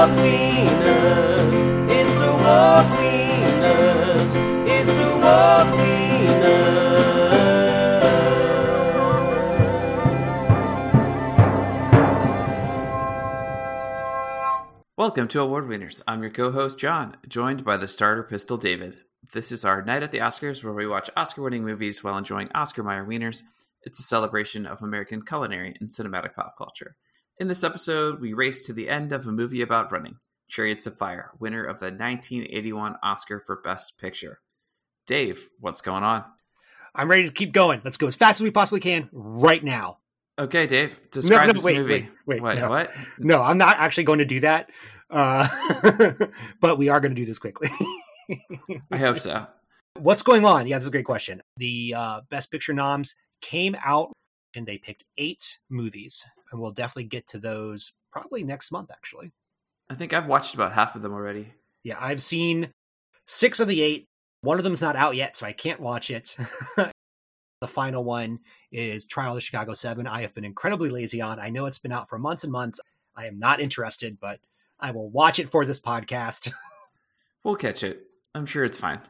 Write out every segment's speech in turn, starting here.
It's. It's. Welcome to Award Winners. I'm your co host, John, joined by the starter pistol, David. This is our night at the Oscars where we watch Oscar winning movies while enjoying Oscar Mayer wieners. It's a celebration of American culinary and cinematic pop culture. In this episode, we race to the end of a movie about running Chariots of Fire, winner of the 1981 Oscar for Best Picture. Dave, what's going on? I'm ready to keep going. Let's go as fast as we possibly can right now. Okay, Dave, describe no, no, this wait, movie. Wait, wait, what? No. What? No, I'm not actually going to do that. Uh, but we are going to do this quickly. I hope so. What's going on? Yeah, this is a great question. The uh, Best Picture noms came out and they picked eight movies, and we'll definitely get to those probably next month, actually. I think I've watched about half of them already. Yeah, I've seen six of the eight. One of them's not out yet, so I can't watch it. the final one is Trial of the Chicago Seven. I have been incredibly lazy on. I know it's been out for months and months. I am not interested, but I will watch it for this podcast. We'll catch it. I'm sure it's fine.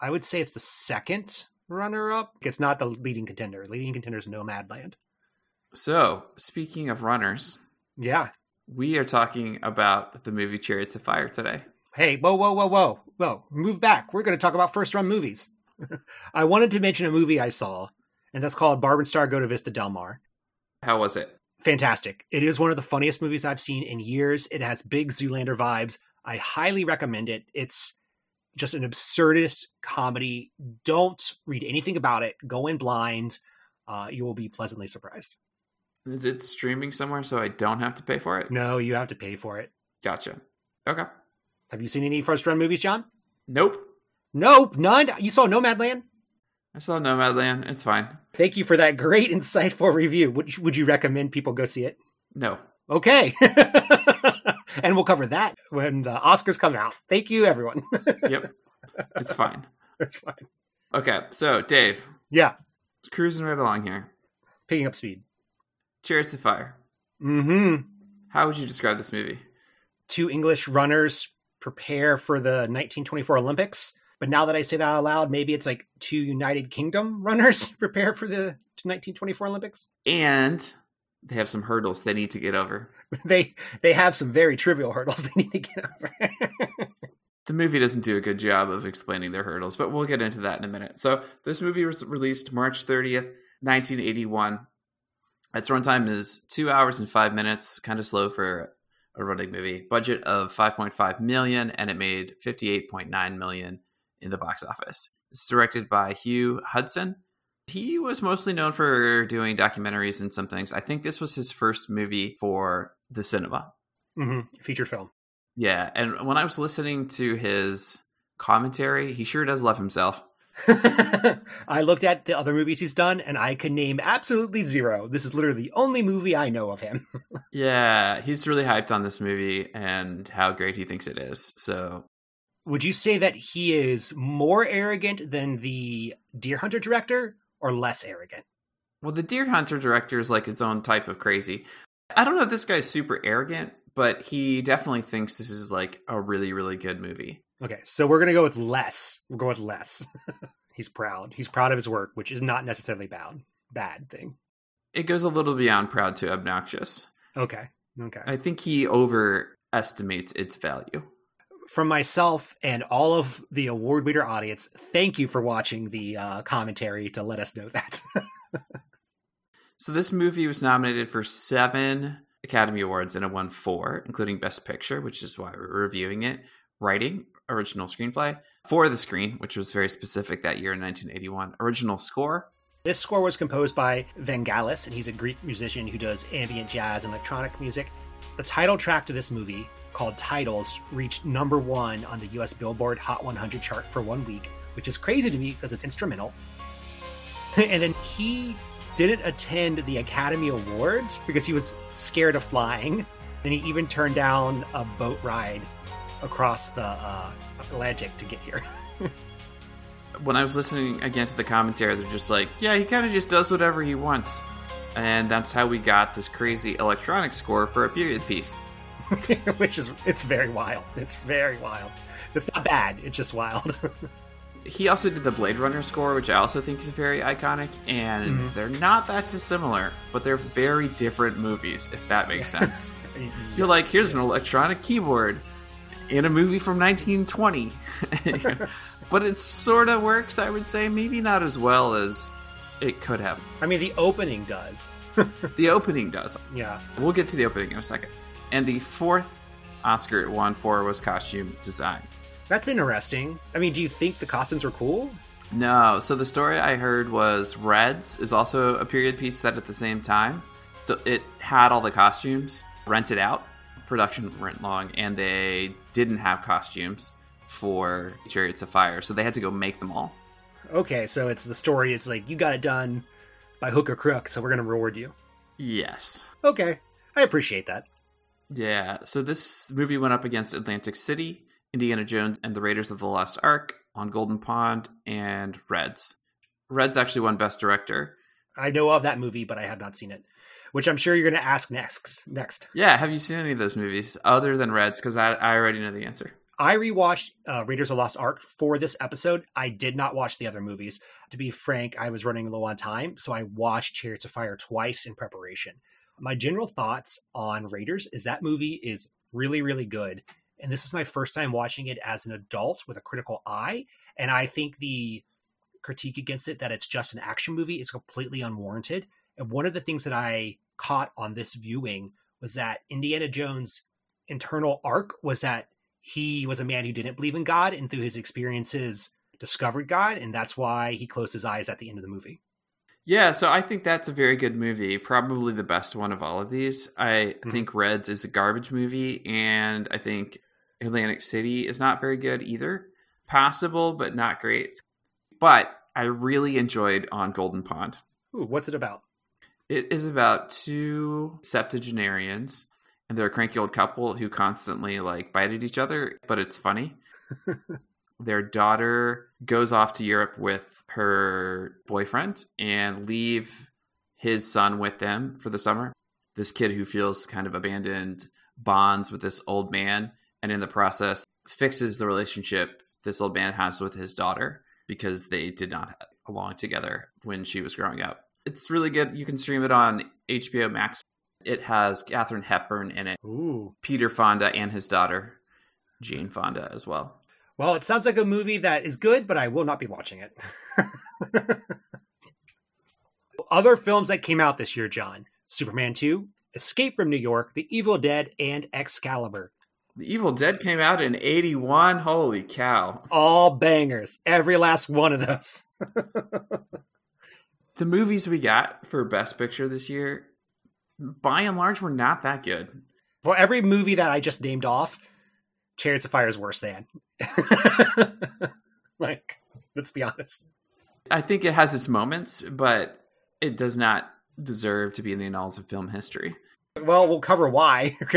I would say it's the second runner up. It's not the leading contender. Leading contender is Nomadland. So, speaking of runners, Yeah. we are talking about the movie Chariots of Fire today. Hey, whoa, whoa, whoa, whoa, whoa. Move back. We're going to talk about first run movies. I wanted to mention a movie I saw, and that's called Barb and Star Go to Vista Del Mar. How was it? Fantastic. It is one of the funniest movies I've seen in years. It has big Zoolander vibes. I highly recommend it. It's just an absurdist comedy. Don't read anything about it. Go in blind. Uh, you will be pleasantly surprised. Is it streaming somewhere so I don't have to pay for it? No, you have to pay for it. Gotcha. Okay. Have you seen any first run movies, John? Nope. Nope, none. You saw Nomadland? I saw Nomadland. It's fine. Thank you for that great, insightful review. Would, would you recommend people go see it? No. Okay. and we'll cover that when the Oscars come out. Thank you, everyone. Yep. It's fine. That's fine. Okay. So, Dave, Yeah, cruising right along here. picking up speed. Chariots of Fire. Mm-hmm. How would you describe this movie? Two English runners prepare for the 1924 Olympics. But now that I say that out loud, maybe it's like two United Kingdom runners prepare for the 1924 Olympics. And they have some hurdles they need to get over. They they have some very trivial hurdles they need to get over. The movie doesn't do a good job of explaining their hurdles, but we'll get into that in a minute. So, this movie was released March 30th, 1981. Its runtime is two hours and five minutes, kind of slow for a running movie. Budget of 5.5 million, and it made 58.9 million in the box office. It's directed by Hugh Hudson. He was mostly known for doing documentaries and some things. I think this was his first movie for the cinema. hmm Feature film. Yeah, and when I was listening to his commentary, he sure does love himself. I looked at the other movies he's done, and I could name absolutely zero. This is literally the only movie I know of him. Yeah, he's really hyped on this movie and how great he thinks it is. So, Would you say that he is more arrogant than the Deer Hunter director, or less arrogant? well, the Deer Hunter director is like its own type of crazy. I don't know if this guy's super arrogant, but he definitely thinks this is like a really, really good movie. Okay, so we're gonna go with less. We're going with less. He's proud. He's proud of his work, which is not necessarily bad. Bad thing. It goes a little beyond proud to obnoxious. Okay. Okay. I think he overestimates its value. From myself and all of the award winner audience, thank you for watching the uh, commentary to let us know that. So this movie was nominated for seven Academy Awards and it won four, including Best Picture, which is why we're reviewing it, writing, original screenplay, for the screen, which was very specific that year in 1981, original score. This score was composed by Vangelis, and he's a Greek musician who does ambient jazz and electronic music. The title track to this movie, called Titles, reached number one on the US Billboard Hot 100 chart for one week, which is crazy to me because it's instrumental. and then he didn't attend the Academy Awards because he was scared of flying. And he even turned down a boat ride across the uh, Atlantic to get here. When I was listening again to the commentary, they're just like, yeah, he kind of just does whatever he wants. And that's how we got this crazy electronic score for a period piece. which is it's very wild. It's very wild. It's not bad. It's just wild. He also did the Blade Runner score, which I also think is very iconic, and Mhm. they're not that dissimilar, but they're very different movies, if that makes sense. You're like, Yes, here's an electronic keyboard in a movie from 1920. but it sort of works, I would say. Maybe not as well as it could have. I mean, the opening does. The opening does. Yeah. We'll get to the opening in a second. And the fourth Oscar it won for was costume design. That's interesting. I mean, do you think the costumes were cool? No, so the story I heard was Reds is also a period piece set at the same time. So it had all the costumes rented out. Production weren't long, and they didn't have costumes for Chariots of Fire, so they had to go make them all. Okay, so it's the story is like you got it done by hook or crook, so we're gonna reward you. Yes. Okay, I appreciate that. Yeah, so this movie went up against Atlantic City, Indiana Jones and the Raiders of the Lost Ark on Golden Pond, and Reds. Reds actually won Best Director. I know of that movie, but I have not seen it, which I'm sure you're gonna ask next. Next, Yeah, have you seen any of those movies other than Reds? Because I, I already know the answer. I rewatched uh, Raiders of the Lost Ark for this episode. I did not watch the other movies. To be frank, I was running low on time, so I watched Chariots of Fire twice in preparation. My general thoughts on Raiders is that movie is really, really good. And this is my first time watching it as an adult with a critical eye. And I think the critique against it that it's just an action movie is completely unwarranted. And one of the things that I caught on this viewing was that Indiana Jones' internal arc was that he was a man who didn't believe in God and through his experiences discovered God. And that's why he closed his eyes at the end of the movie. Yeah, so I think that's a very good movie. Probably the best one of all of these. I Mhm. think Reds is a garbage movie, and I think Atlantic City is not very good either. Passable, but not great. But I really enjoyed On Golden Pond. Ooh, what's it about? It is about two septuagenarians, and they're a cranky old couple who constantly like bite at each other, but it's funny. Their daughter goes off to Europe with her boyfriend and leave his son with them for the summer. This kid who feels kind of abandoned bonds with this old man and in the process fixes the relationship this old man has with his daughter because they did not get along together when she was growing up. It's really good. You can stream it on HBO Max. It has Katharine Hepburn in it, Ooh. Peter Fonda, and his daughter, Jane Fonda, as well. Well, it sounds like a movie that is good, but I will not be watching it. Other films that came out this year, John Superman 2, Escape from New York, The Evil Dead, and Excalibur. The Evil Dead came out in 81. Holy cow. All bangers. Every last one of those. The movies we got for Best Picture this year, by and large, were not that good. For every movie that I just named off, Chariots of Fire is worse than. like, let's be honest. I think it has its moments, but it does not deserve to be in the annals of film history. Well, we'll cover why.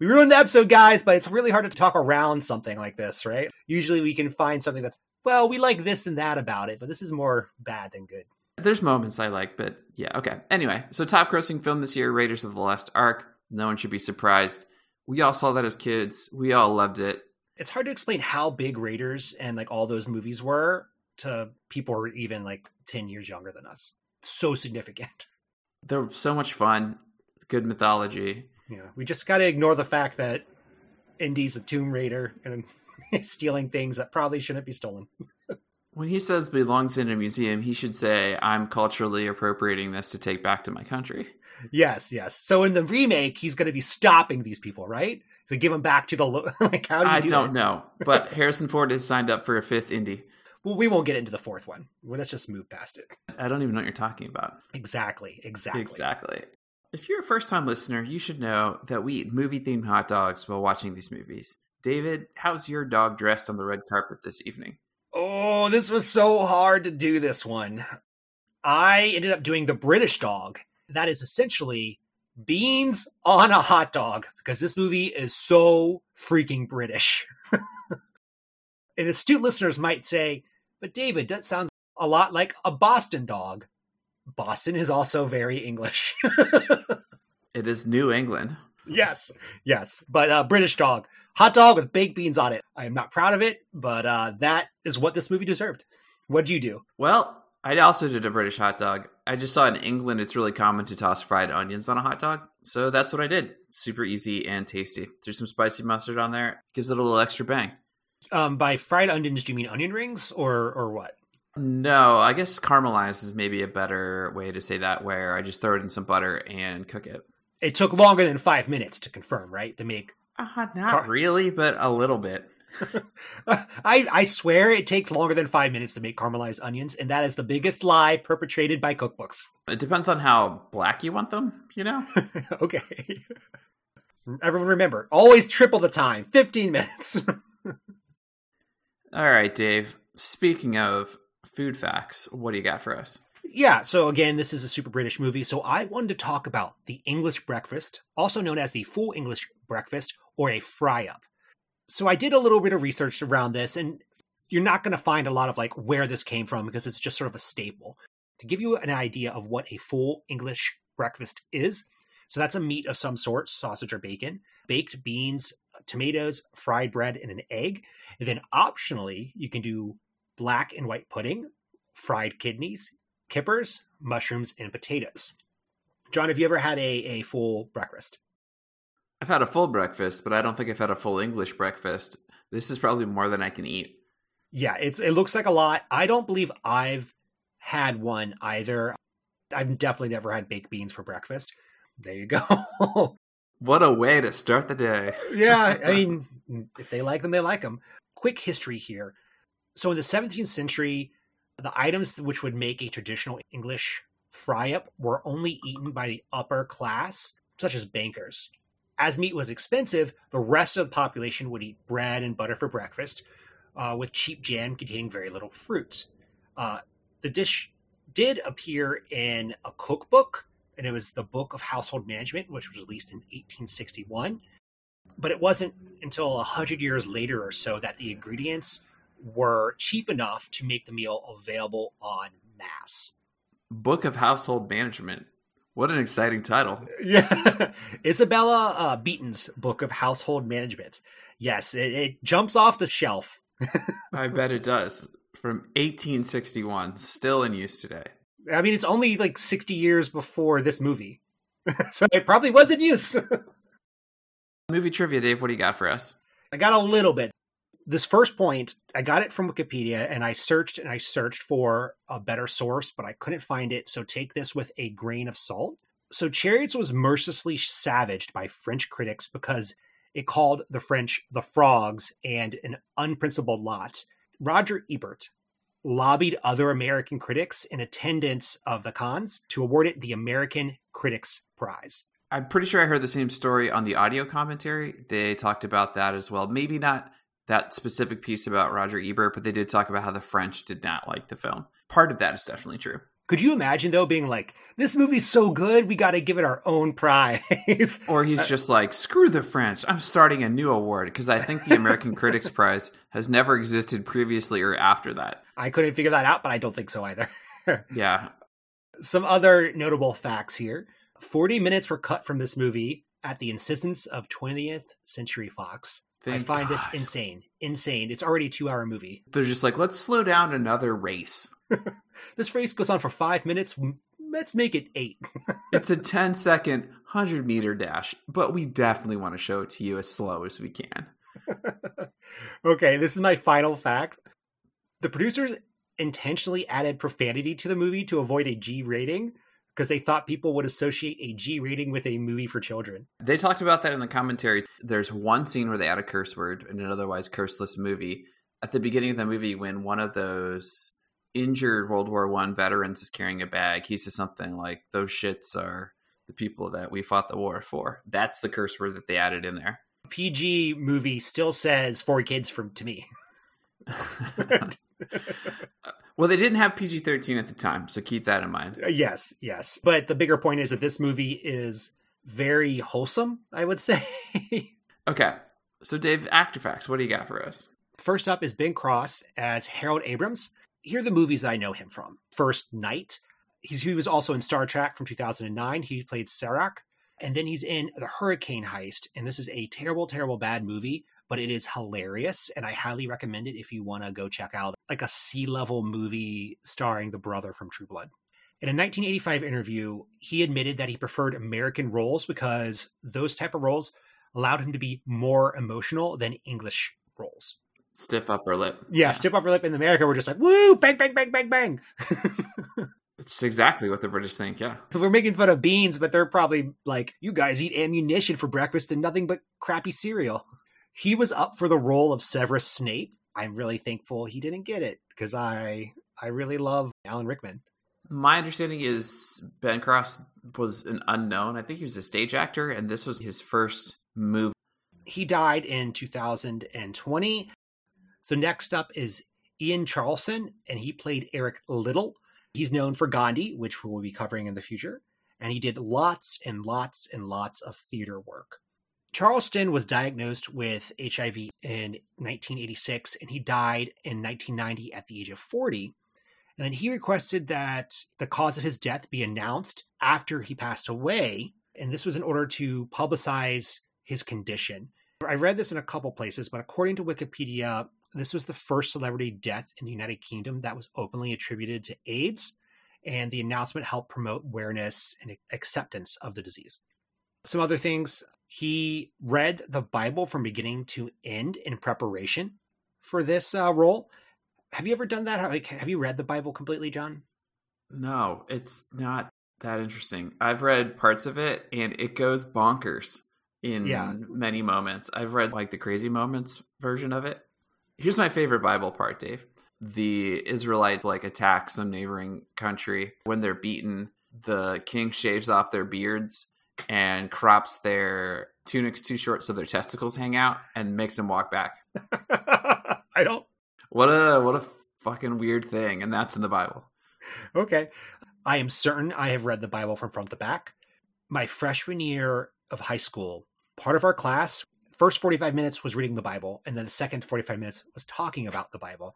we ruined the episode, guys, but it's really hard to talk around something like this, right? Usually we can find something that's, well, we like this and that about it, but this is more bad than good. There's moments I like, but yeah, okay. Anyway, so top grossing film this year, Raiders of the Lost Ark. No one should be surprised. We all saw that as kids. We all loved it. It's hard to explain how big Raiders and like all those movies were to people who are even like 10 years younger than us. So significant. They're so much fun. Good mythology. Yeah, we just got to ignore the fact that Indy's a Tomb Raider and stealing things that probably shouldn't be stolen. When he says belongs in a museum, he should say, I'm culturally appropriating this to take back to my country. Yes, yes. So in the remake, he's going to be stopping these people, right? To give them back to the like. How do you I do don't that? know. But Harrison Ford is signed up for a fifth Indy. Well, we won't get into the fourth one. Well, let's just move past it. I don't even know what you're talking about. Exactly, exactly. Exactly. If you're a first time listener, you should know that we eat movie themed hot dogs while watching these movies. David, how's your dog dressed on the red carpet this evening? Oh, this was so hard to do this one. I ended up doing the British dog. That is essentially beans on a hot dog because this movie is so freaking British. and astute listeners might say, but David, that sounds a lot like a Boston dog. Boston is also very English. It is New England. yes, yes. But uh, British dog, hot dog with baked beans on it. I am not proud of it, but uh, that is what this movie deserved. What'd you do? Well, I also did a British hot dog. I just saw in England it's really common to toss fried onions on a hot dog. So that's what I did. Super easy and tasty. Threw some spicy mustard on there. Gives it a little extra bang. Um, by fried onions, do you mean onion rings or or what? No, I guess caramelized is maybe a better way to say that, where I just throw it in some butter and cook it. It took longer than five minutes to confirm, right? To make. Uh, not Car- really, but a little bit. I I swear it takes longer than five minutes to make caramelized onions, and that is the biggest lie perpetrated by cookbooks. It depends on how black you want them, you know? okay. Everyone remember, always triple the time. 15 minutes. All right, Dave. Speaking of food facts, what do you got for us? yeah, so again, this is a super British movie, so I wanted to talk about the English breakfast, also known as the full English breakfast or a fry up. So I did a little bit of research around this, and you're not going to find a lot of like where this came from because it's just sort of a staple. To give you an idea of what a full English breakfast is, so that's a meat of some sort, sausage or bacon, baked beans, tomatoes, fried bread, and an egg. And then optionally, you can do black and white pudding, fried kidneys, kippers, mushrooms, and potatoes. John, have you ever had a, a full breakfast? I've had a full breakfast, but I don't think I've had a full English breakfast. This is probably more than I can eat. Yeah, it's it looks like a lot. I don't believe I've had one either. I've definitely never had baked beans for breakfast. There you go. What a way to start the day. yeah, I mean, if they like them, they like them. Quick history here. So in the 17th century, the items which would make a traditional English fry up were only eaten by the upper class, such as bankers. As meat was expensive, the rest of the population would eat bread and butter for breakfast, uh, with cheap jam containing very little fruit. Uh, the dish did appear in a cookbook, and it was the Book of Household Management, which was released in 1861. But it wasn't until a hundred years later or so that the ingredients were cheap enough to make the meal available on mass. Book of Household Management. What an exciting title. Yeah, Isabella uh, Beeton's Book of Household Management. Yes, it, it jumps off the shelf. I bet it does. From 1861, still in use today. I mean, it's only like 60 years before this movie. so it probably was in use. Movie trivia, Dave, what do you got for us? I got a little bit. This first point, I got it from Wikipedia and I searched and I searched for a better source, but I couldn't find it. So take this with a grain of salt. So Chariots was mercilessly savaged by French critics because it called the French the frogs and an unprincipled lot. Roger Ebert lobbied other American critics in attendance of the Cannes to award it the American Critics Prize. I'm pretty sure I heard the same story on the audio commentary. They talked about that as well. Maybe not that specific piece about Roger Ebert, but they did talk about how the French did not like the film. Part of that is definitely true. Could you imagine though being like, this movie's so good, we got to give it our own prize? Or he's just like, screw the French. I'm starting a new award because I think the American Critics Prize has never existed previously or after that. I couldn't figure that out, but I don't think so either. Yeah. Some other notable facts here 40 minutes were cut from this movie at the insistence of 20th Century Fox. I Thank find this insane. Insane. It's already a two hour movie. They're just like, let's slow down another race. This race goes on for five minutes. Let's make it eight. It's a 10 second, 100 meter dash, but we definitely want to show it to you as slow as we can. okay, this is my final fact. The producers intentionally added profanity to the movie to avoid a G rating because they thought people would associate a G rating with a movie for children. They talked about that in the commentary. There's one scene where they add a curse word in an otherwise curseless movie. At the beginning of the movie, when one of those injured World War One veterans is carrying a bag, he says something like, Those shits are the people that we fought the war for. That's the curse word that they added in there. PG movie still says for kids from to me. well, they didn't have PG 13 at the time, so keep that in mind. Uh, Yes, yes. But the bigger point is that this movie is very wholesome, I would say. Okay, so Dave, Actor Facts, what do you got for us? First up is Ben Cross as Harold Abrahams. Here are the movies that I know him from. First Knight. He's, he was also in Star Trek from 2009. He played Sarek. And then he's in The Hurricane Heist, and this is a terrible, terrible bad movie, but it is hilarious, and I highly recommend it if you want to go check out like a sea level movie starring the brother from True Blood. In a 1985 interview, he admitted that he preferred American roles because those type of roles allowed him to be more emotional than English roles. Stiff upper lip. Yeah, stiff upper lip in America, we're just like, woo, bang, bang, bang, bang, bang. It's exactly what the British think. Yeah. we're making fun of beans, but they're probably like, you guys eat ammunition for breakfast and nothing but crappy cereal. He was up for the role of Severus Snape. I'm really thankful he didn't get it because I I really love Alan Rickman. My understanding is Ben Cross was an unknown. I think he was a stage actor, and this was his first movie. He died in 2020. So next up is Ian Charleson, and he played Eric Liddell. He's known for Gandhi, which we'll be covering in the future, and he did lots and lots and lots of theater work. Charleson was diagnosed with HIV in 1986, and he died in 1990 at the age of 40. And then he requested that the cause of his death be announced after he passed away. And this was in order to publicize his condition. I read this in a couple places, but according to Wikipedia, this was the first celebrity death in the United Kingdom that was openly attributed to AIDS. And the announcement helped promote awareness and acceptance of the disease. Some other things he read the Bible from beginning to end in preparation for this uh, role. Have you ever done that? Have, have you read the Bible completely, John? No, it's not that interesting. I've read parts of it, and it goes bonkers in Yeah. many moments. I've read like the crazy moments version of it. Here's my favorite Bible part, Dave. The Israelites like attack some neighboring country. When they're beaten, the king shaves off their beards and crops their tunics too short so their testicles hang out and makes them walk back. I don't. What a what a fucking weird thing, and that's in the Bible. Okay. I am certain I have read the Bible from front to back. My freshman year of high school, part of our class, first 45 minutes was reading the Bible, and then the second 45 minutes was talking about the Bible.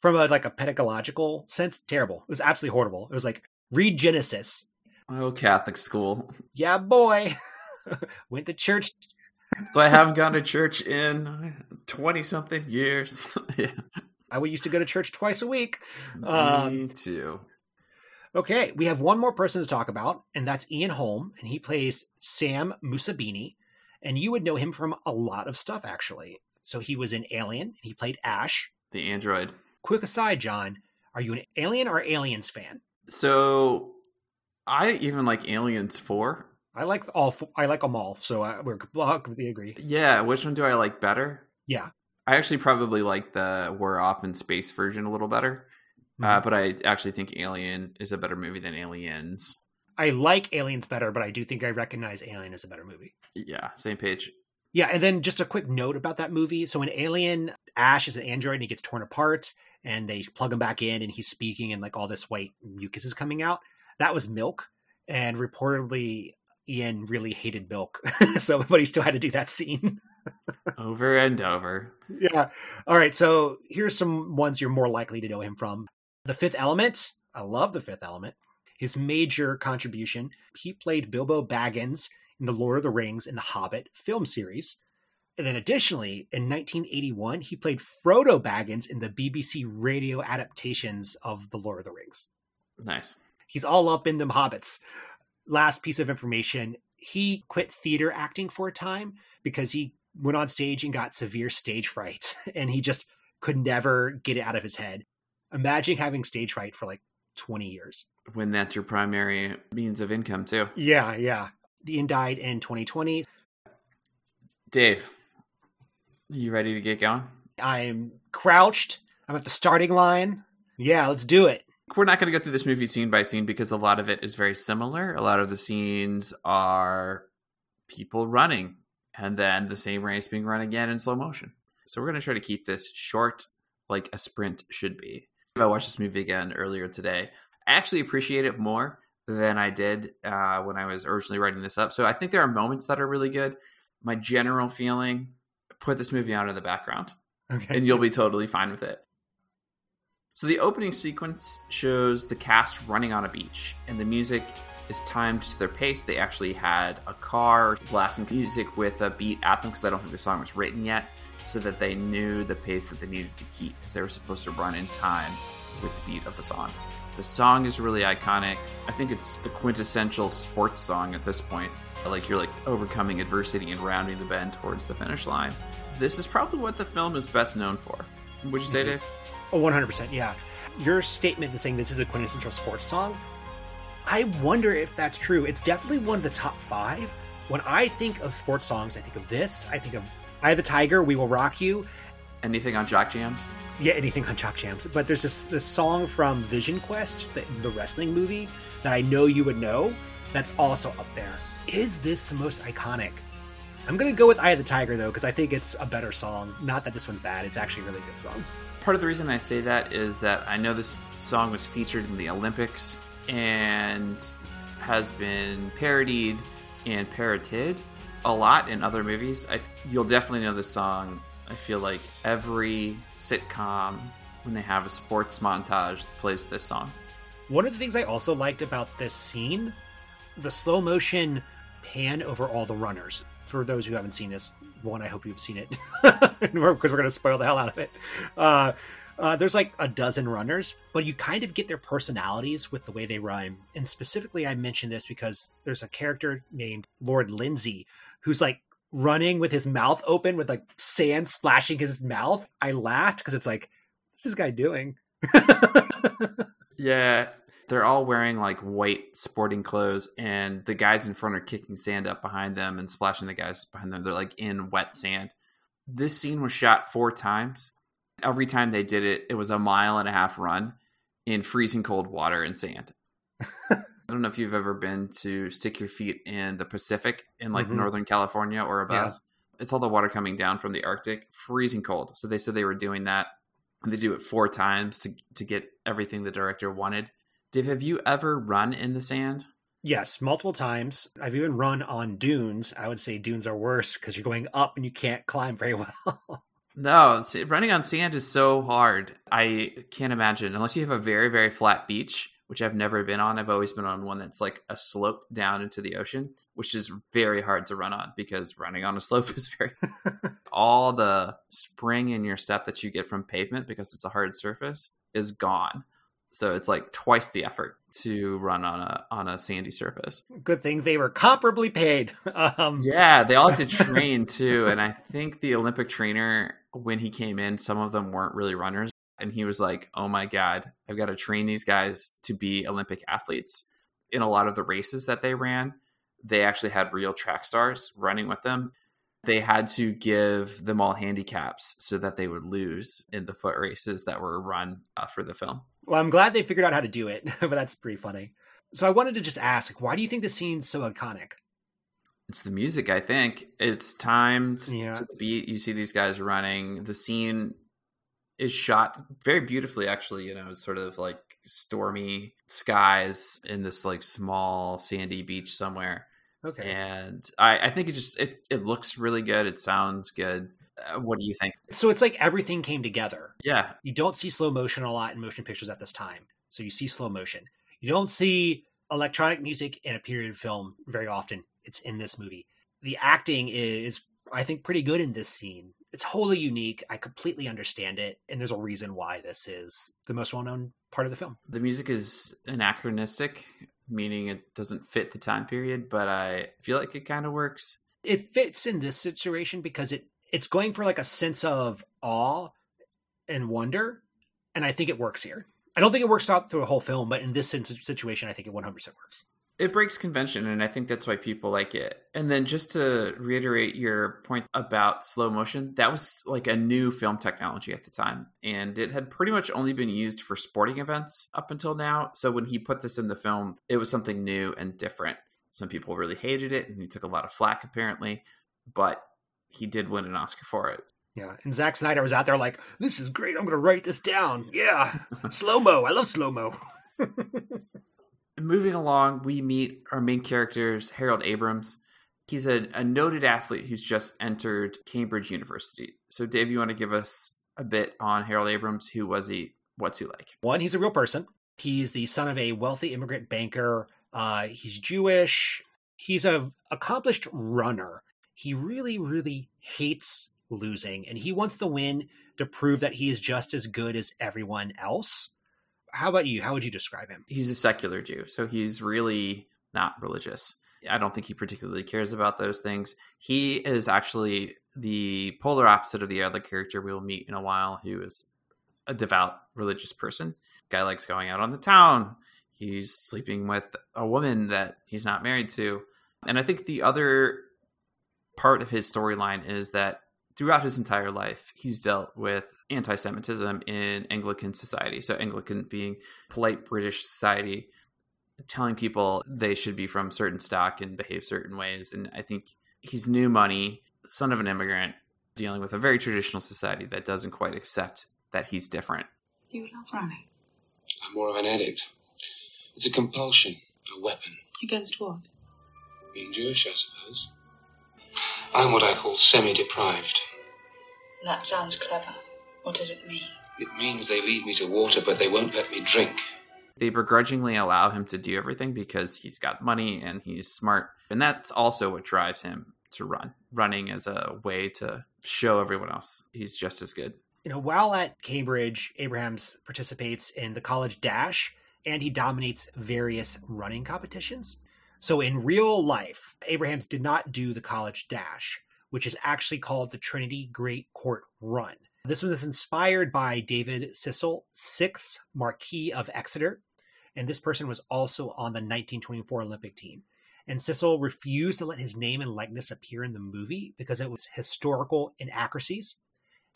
From a like a pedagogical sense, terrible. It was absolutely horrible. It was like read Genesis. Oh, Catholic school. Yeah, boy. Went to church. So I haven't gone to church in twenty something years. yeah, I would used to go to church twice a week. Um, me too. Okay, we have one more person to talk about, and that's Ian Holm, and he plays Sam Mussabini. And you would know him from a lot of stuff, actually. So he was in Alien, and he played Ash. The android. Quick aside, John, are you an Alien or Aliens fan? So I even like Aliens Four. I like all. f- I like them all, so I, we're completely agree. Yeah, which one do I like better? Yeah, I actually probably like the We're Off in Space version a little better. Uh, but I actually think Alien is a better movie than Aliens. I like Aliens better, but I do think I recognize Alien as a better movie. Yeah, same page. Yeah, and then just a quick note about that movie. So in Alien, Ash is an android and he gets torn apart, and they plug him back in, and he's speaking, and like all this white mucus is coming out. That was milk, and reportedly Ian really hated milk, so but he still had to do that scene. Over and over. yeah. All right. So here's some ones you're more likely to know him from. The Fifth Element. I love The Fifth Element. His major contribution, he played Bilbo Baggins in The Lord of the Rings and The Hobbit film series. And then additionally, in 1981, he played Frodo Baggins in the BBC radio adaptations of The Lord of the Rings. Nice. He's all up in them hobbits. Last piece of information he quit theater acting for a time because he went on stage and got severe stage fright and he just could never get it out of his head. Imagine having stage fright for like 20 years. When that's your primary means of income too. Yeah, yeah. Ian died in 2020. Dave, you ready to get going? I'm crouched. I'm at the starting line. Yeah, let's do it. We're not going to go through this movie scene by scene because a lot of it is very similar. A lot of the scenes are people running and then the same race being run again in slow motion. So we're going to try to keep this short, like a sprint should be. I watched this movie again earlier today. I actually appreciate it more than I did uh, when I was originally writing this up. So I think there are moments that are really good. My general feeling put this movie on in the background Okay. and you'll be totally fine with it. So the opening sequence shows the cast running on a beach, and the music is timed to their pace. They actually had a car blasting music with a beat at them because I don't think the song was written yet, so that they knew the pace that they needed to keep because they were supposed to run in time with the beat of the song. The song is really iconic. I think it's the quintessential sports song at this point. Like you're like overcoming adversity and rounding the bend towards the finish line. This is probably what the film is best known for. Would you say, Mhm. Dave? Oh, 100%. Yeah. Your statement in saying this is a quintessential sports song, I wonder if that's true. It's definitely one of the top five. When I think of sports songs, I think of this. I think of I the Tiger, We Will Rock You. Anything on Jock Jams? Yeah, anything on Jock Jams. But there's this, this song from Vision Quest, the, the wrestling movie, that I know you would know, that's also up there. Is this the most iconic? I'm going to go with Eye of the Tiger, though, because I think it's a better song. Not that this one's bad, it's actually a really good song. Part of the reason I say that is that I know this song was featured in the Olympics and has been parodied and parroted a lot in other movies. I, you'll definitely know the song. I feel like every sitcom, when they have a sports montage, plays this song. One of the things I also liked about this scene, the slow motion pan over all the runners. For those who haven't seen this, one, I hope you've seen it because we're going to spoil the hell out of it. Uh, uh, there's like a dozen runners, but you kind of get their personalities with the way they run. And specifically, I mention this because there's a character named Lord Lindsay who's like running with his mouth open with like sand splashing his mouth. I laughed because it's like, what's this guy doing? Yeah. They're all wearing like white sporting clothes, and the guys in front are kicking sand up behind them and splashing the guys behind them. They're like in wet sand. This scene was shot four times. Every time they did it, it was a mile and a half run in freezing cold water and sand. I don't know if you've ever been to stick your feet in the Pacific in like Mhm. Northern California or above. Yeah. It's all the water coming down from the Arctic, freezing cold. So they said they were doing that and they do it four times to to get everything the director wanted. Dave, have you ever run in the sand? Yes, multiple times. I've even run on dunes. I would say dunes are worse because you're going up and you can't climb very well. No, see, running on sand is so hard. I can't imagine unless you have a very very flat beach, which I've never been on. I've always been on one that's like a slope down into the ocean, which is very hard to run on because running on a slope is very all the spring in your step that you get from pavement because it's a hard surface is gone. So it's like twice the effort to run on a on a sandy surface. Good thing they were comparably paid. Um, Yeah, they all had to train too. And I think the Olympic trainer, when he came in, some of them weren't really runners. And he was like, oh my God, I've got to train these guys to be Olympic athletes. In a lot of the races that they ran, they actually had real track stars running with them. They had to give them all handicaps so that they would lose in the foot races that were run uh, for the film. Well, I'm glad they figured out how to do it, but that's pretty funny. So I wanted to just ask, why do you think the scene's so iconic? It's the music, I think. It's timed Yeah. to the beat. You see these guys running. The scene is shot very beautifully, actually. You know, it's sort of like stormy skies in this like small sandy beach somewhere. Okay. And I, I think it just it it looks really good. It sounds good. Uh, what do you think? So it's like everything came together. Yeah, You don't see slow motion a lot in motion pictures at this time. So you see slow motion. You don't see electronic music in a period film very often. It's in this movie. The acting is, I think, pretty good in this scene. It's wholly unique. I completely understand it. And there's a reason why this is the most well known part of the film. the music is anachronistic, meaning it doesn't fit the time period, but I feel like it kind of works. It fits in this situation because it it's going for like a sense of awe and wonder. And I think it works here. I don't think it works out through a whole film, but in this situation, I think it 100% works. It breaks convention, and I think that's why people like it. And then just to reiterate your point about slow motion, that was like a new film technology at the time, and it had pretty much only been used for sporting events up until now. So when he put this in the film, it was something new and different. Some people really hated it, and he took a lot of flack apparently, but he did win an Oscar for it. Yeah, and Zack Snyder was out there like, "This is great. I'm going to write this down." Yeah, slow mo. I love slow mo. moving along, we meet our main characters, Harold Abrahams. He's a, a noted athlete who's just entered Cambridge University. So, Dave, you want to give us a bit on Harold Abrahams? Who was he? What's he like? One, he's a real person. He's the son of a wealthy immigrant banker Uh, he's Jewish. He's a accomplished runner. He really, really hates losing, and he wants the win to prove that he is just as good as everyone else. How about you? How would you describe him? He's a secular Jew, so he's really not religious. I don't think he particularly cares about those things. He is actually the polar opposite of the other character we'll meet in a while, who is a devout religious person. Guy likes going out on the town. He's sleeping with a woman that he's not married to. And I think the other part of his storyline is that throughout his entire life, he's dealt with anti Semitism in Anglican society. So, Anglican being polite British society, telling people they should be from certain stock and behave certain ways. And I think he's new money, son of an immigrant, dealing with a very traditional society that doesn't quite accept that he's different. You love running. I'm more of an addict. It's a compulsion, a weapon. Against what? Being Jewish, I suppose. I'm what I call semi deprived. That sounds clever. What does it mean? It means they lead me to water, but they won't let me drink. They begrudgingly allow him to do everything because he's got money and he's smart. And that's also what drives him to run, running as a way to show everyone else he's just as good. You know, while at Cambridge, Abrahams participates in the college dash and he dominates various running competitions. So in real life, Abrahams did not do the college dash, which is actually called the Trinity Great Court Run. This was inspired by David Cecil, sixth Marquis of Exeter, and this person was also on the 1924 Olympic team. And Cecil refused to let his name and likeness appear in the movie because it was historical inaccuracies.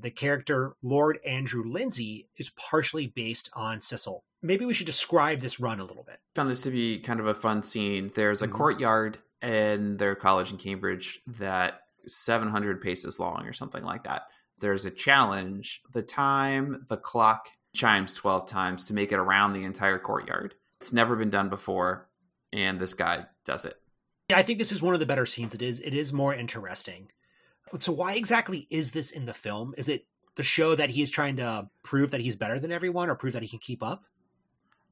The character Lord Andrew Lindsay is partially based on Cecil. Maybe we should describe this run a little bit. Found this to be kind of a fun scene. There's a Mhm. courtyard in their college in Cambridge that 700 paces long or something like that. There's a challenge. The time the clock chimes 12 times to make it around the entire courtyard. It's never been done before, and this guy does it. Yeah, I think this is one of the better scenes. It is. It is more interesting. So, why exactly is this in the film? Is it the show that he is trying to prove that he's better than everyone, or prove that he can keep up?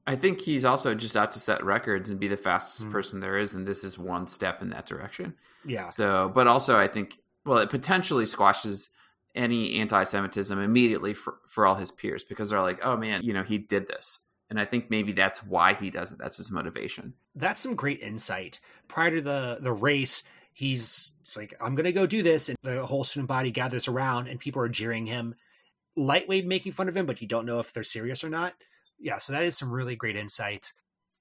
I think he's also just out to set records and be the fastest Hmm. person there is, and this is one step in that direction. Yeah. So, but also I think, well, it potentially squashes any anti-Semitism immediately for, for all his peers because they're like, oh man, you know, he did this. And I think maybe that's why he does it. That's his motivation. That's some great insight. Prior to the the race, he's like, I'm gonna go do this, and the whole student body gathers around, and people are jeering him, lightweight making fun of him, but you don't know if they're serious or not. Yeah, so that is some really great insight.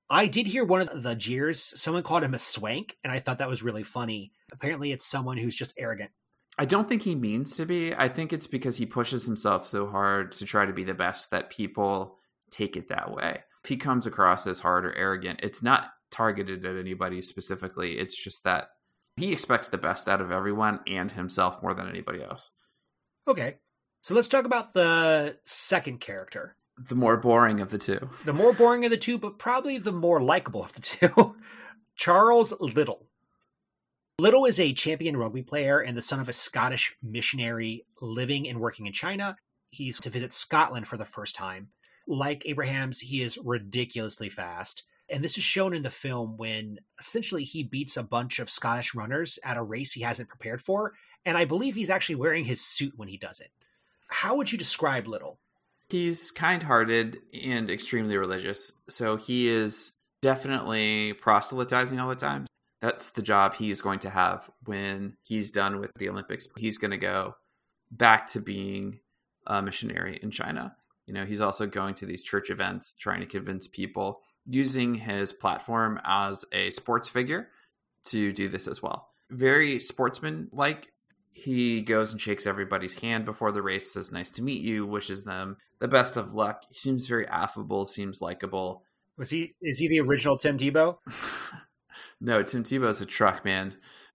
I did hear one of the jeers. Someone called him a swank, and I thought that was really funny. Apparently, it's someone who's just arrogant. I don't think he means to be. I think it's because he pushes himself so hard to try to be the best that people take it that way. If he comes across as hard or arrogant, it's not targeted at anybody specifically. It's just that he expects the best out of everyone and himself more than anybody else. Okay, so let's talk about the second character. The more boring of the two. The more boring of the two, but probably the more likable of the two. Charles Liddell. Liddell is a champion rugby player and the son of a Scottish missionary living and working in China. He's to visit Scotland for the first time. Like Abrahams, he is ridiculously fast. And this is shown in the film when essentially he beats a bunch of Scottish runners at a race he hasn't prepared for. And I believe he's actually wearing his suit when he does it. How would you describe Liddell? He's kind hearted and extremely religious. So he is definitely proselytizing all the time. That's the job he's going to have when he's done with the Olympics. He's going to go back to being a missionary in China. You know, he's also going to these church events, trying to convince people, using his platform as a sports figure to do this as well. Very sportsman like. He goes and shakes everybody's hand before the race, says, Nice to meet you, wishes them the best of luck. He seems very affable, seems likable. Was he is he the original Tim Tebow? no, Tim Tebow's a truck, man.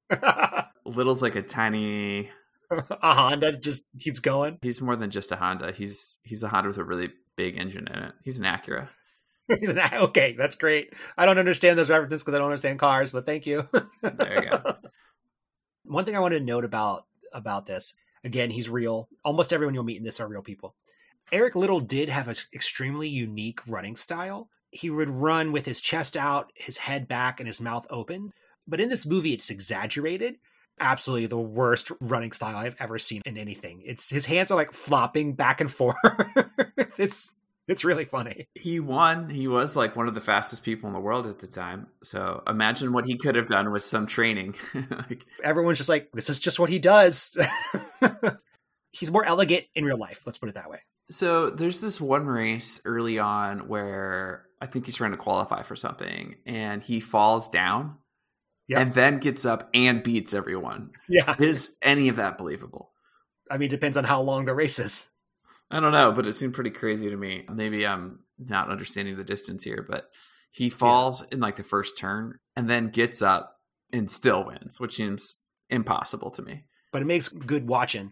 Liddell's like a tiny a Honda just keeps going. he's more than just a Honda. He's he's a Honda with a really big engine in it. He's an Acura. He's an, okay, that's great. I don't understand those references because I don't understand cars, but thank you. There you go. One thing I wanted to note about about this again, he's real. Almost everyone you'll meet in this are real people. Eric Liddell did have an extremely unique running style. He would run with his chest out, his head back, and his mouth open. But in this movie, it's exaggerated. Absolutely the worst running style I've ever seen in anything. It's his hands are like flopping back and forth. it's it's really funny. He won. He was like one of the fastest people in the world at the time. So imagine what he could have done with some training. like, Everyone's just like, this is just what he does. He's more elegant in real life. Let's put it that way. so there's this one race early on where I think he's trying to qualify for something and he falls down Yep. and then gets up and beats everyone. Yeah. Is any of that believable? I mean, it depends on how long the race is. I don't know, but it seemed pretty crazy to me. Maybe I'm not understanding the distance here, but he falls in like the first turn and then gets up and still wins, which seems impossible to me. but it makes good watching.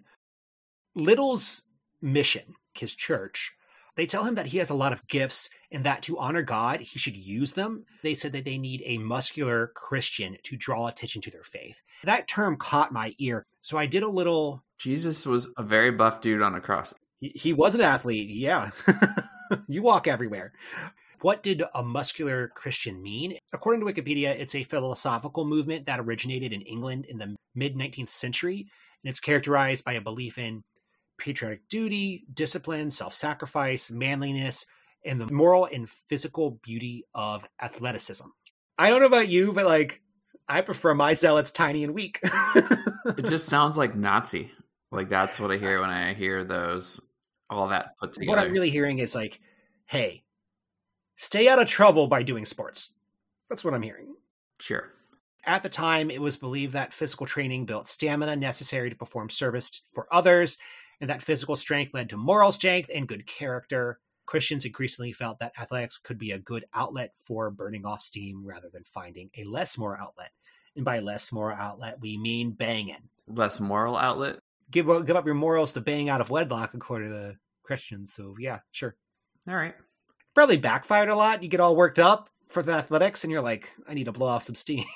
Liddell's mission, his church, they tell him that he has a lot of gifts and that to honor God, he should use them. They said that they need a muscular Christian to draw attention to their faith. That term caught my ear. So I did a little. Jesus was a very buff dude on a cross. He he was an athlete, yeah. you walk everywhere. What did a muscular Christian mean? According to Wikipedia, it's a philosophical movement that originated in England in the mid 19th century, and it's characterized by a belief in patriotic duty, discipline, self sacrifice, manliness, and the moral and physical beauty of athleticism. I don't know about you, but like, I prefer my zealots tiny and weak. It just sounds like Nazi. Like that's what I hear when I hear those all that put together. what I'm really hearing is like, hey, stay out of trouble by doing sports. That's what I'm hearing. sure. At the time, it was believed that physical training built stamina necessary to perform service for others, and that physical strength led to moral strength and good character. Christians increasingly felt that athletics could be a good outlet for burning off steam rather than finding a less moral outlet. And by less moral outlet, we mean banging. Less moral outlet. Give, up- give up your morals to bang out of wedlock, according to Christians. So, yeah, sure. All right. Probably backfired a lot. You get all worked up for the athletics, and you're like, I need to blow off some steam.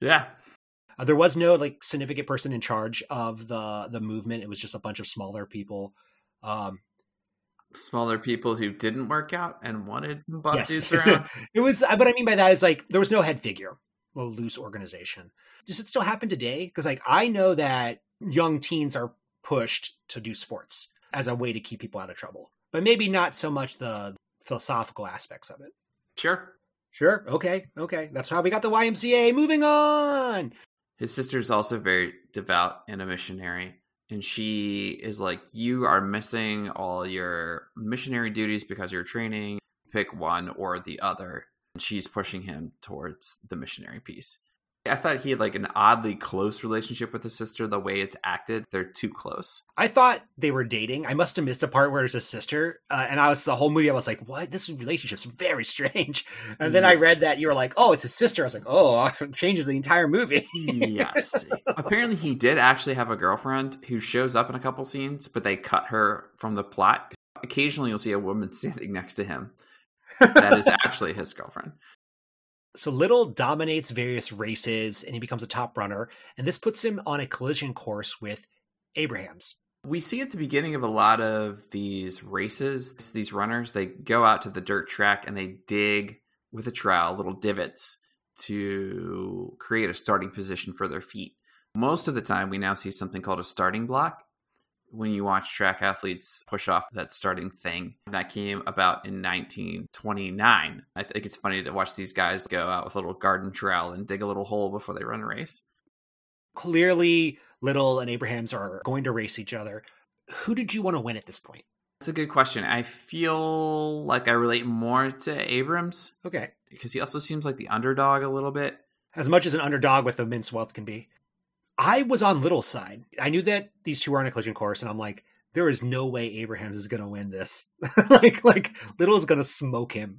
Yeah. Uh, there was no like significant person in charge of the the movement. It was just a bunch of smaller people. Um, Smaller people who didn't work out and wanted some buff yes, dudes around. it was. What I mean by that is like there was no head figure, a loose organization. Does it still happen today? Because like I know that young teens are pushed to do sports as a way to keep people out of trouble, but maybe not so much the philosophical aspects of it. Sure. Sure. Okay. Okay. That's how we got the YMCA. Moving on. His sister's also very devout and a missionary. And she is like, You are missing all your missionary duties because you're training. Pick one or the other. And she's pushing him towards the missionary piece. I thought he had like an oddly close relationship with his sister. The way it's acted, they're too close. I thought they were dating. I must have missed a part where there's a sister, uh, and I was the whole movie. I was like, "What? This relationship's very strange." And then I read that you were like, "Oh, it's his sister." I was like, "Oh, it changes the entire movie." yes. Apparently, he did actually have a girlfriend who shows up in a couple scenes, but they cut her from the plot. Occasionally, you'll see a woman standing next to him. That is actually his girlfriend. So Liddell dominates various races, and he becomes a top runner, and this puts him on a collision course with Abrahams. We see at the beginning of a lot of these races, these runners, they go out to the dirt track and they dig with a trowel little divots to create a starting position for their feet. Most of the time, we now see something called a starting block. When you watch track athletes push off that starting thing, that came about in 1929. I think it's funny to watch these guys go out with a little garden trowel and dig a little hole before they run a race. Clearly, Liddell and Abrahams are going to race each other. Who did you want to win at this point? That's a good question. I feel like I relate more to Abrams Okay, because he also seems like the underdog a little bit. as much as an underdog with immense wealth can be. I was on Liddell's side. I knew that these two were on a collision course, and I'm like, there is no way Abrahams is going to win this. like, like Liddell is going to smoke him.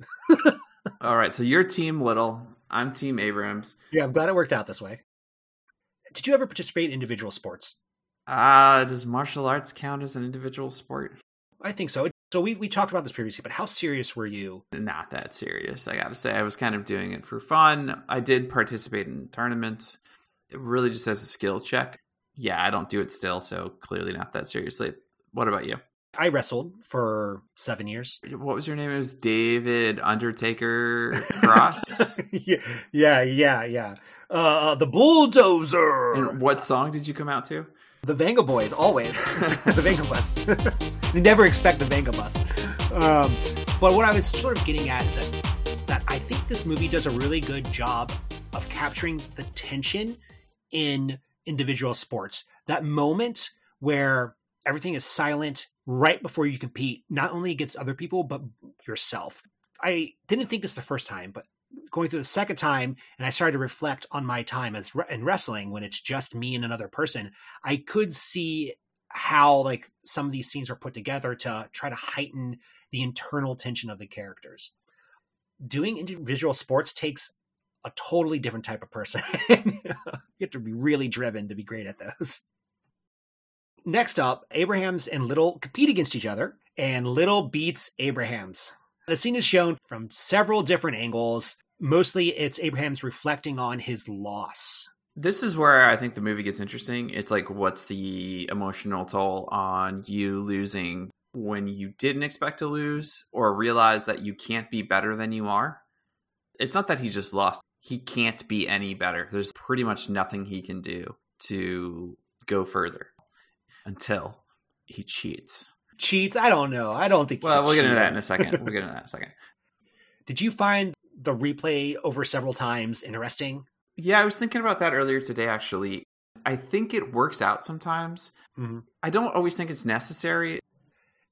All right, so you're Team Liddell. I'm Team Abrams. Yeah, I'm glad it worked out this way. Did you ever participate in individual sports? Uh, does martial arts count as an individual sport? I think so. So we we talked about this previously, but how serious were you? Not that serious, I gotta say. I was kind of doing it for fun. I did participate in tournaments. It really just as a skill check. Yeah, I don't do it still, so clearly not that seriously. What about you? I wrestled for seven years. What was your name? It was David Undertaker Cross. yeah, yeah, yeah, yeah. Uh, the bulldozer. and what song did you come out to? The Vengaboys, always. the Vengabus. they never expect the Vengabus. Um, but what I was sort of getting at is that, that I think this movie does a really good job of capturing the tension in individual sports. That moment where everything is silent right before you compete, not only against other people, but yourself. I didn't think this the first time, but going through the second time and I started to reflect on my time as re- in wrestling when it's just me and another person, I could see how like some of these scenes are put together to try to heighten the internal tension of the characters. Doing individual sports takes a totally different type of person. you have to be really driven to be great at those. Next up, Abrahams and Liddell compete against each other, and Liddell beats Abrahams. The scene is shown from several different angles. Mostly it's Abrahams reflecting on his loss. This is where I think the movie gets interesting. It's like, what's the emotional toll on you losing when you didn't expect to lose or realize that you can't be better than you are? It's not that he just lost, he can't be any better. There's pretty much nothing he can do to go further until he cheats. Cheats? I don't know. I don't think. he's Well, we'll get into that in a second. We'll get into that in a second. Did you find the replay over several times interesting? Yeah, I was thinking about that earlier today, actually. I think it works out sometimes. Mhm. I don't always think it's necessary.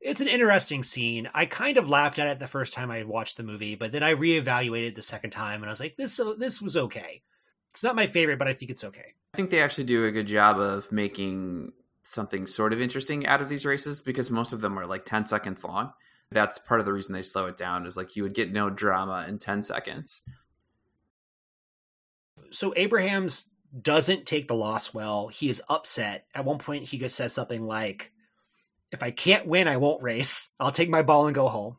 It's an interesting scene. I kind of laughed at it the first time I watched the movie, but then I reevaluated the second time, and I was like, "This uh, this was okay." It's not my favorite, but I think it's okay. I think they actually do a good job of making something sort of interesting out of these races because most of them are like 10 seconds long. That's part of the reason they slow it down is like you would get no drama in 10 seconds. So Abrahams doesn't take the loss well. He is upset. At one point, he just says something like, "If I can't win, I won't race. I'll take my ball and go home."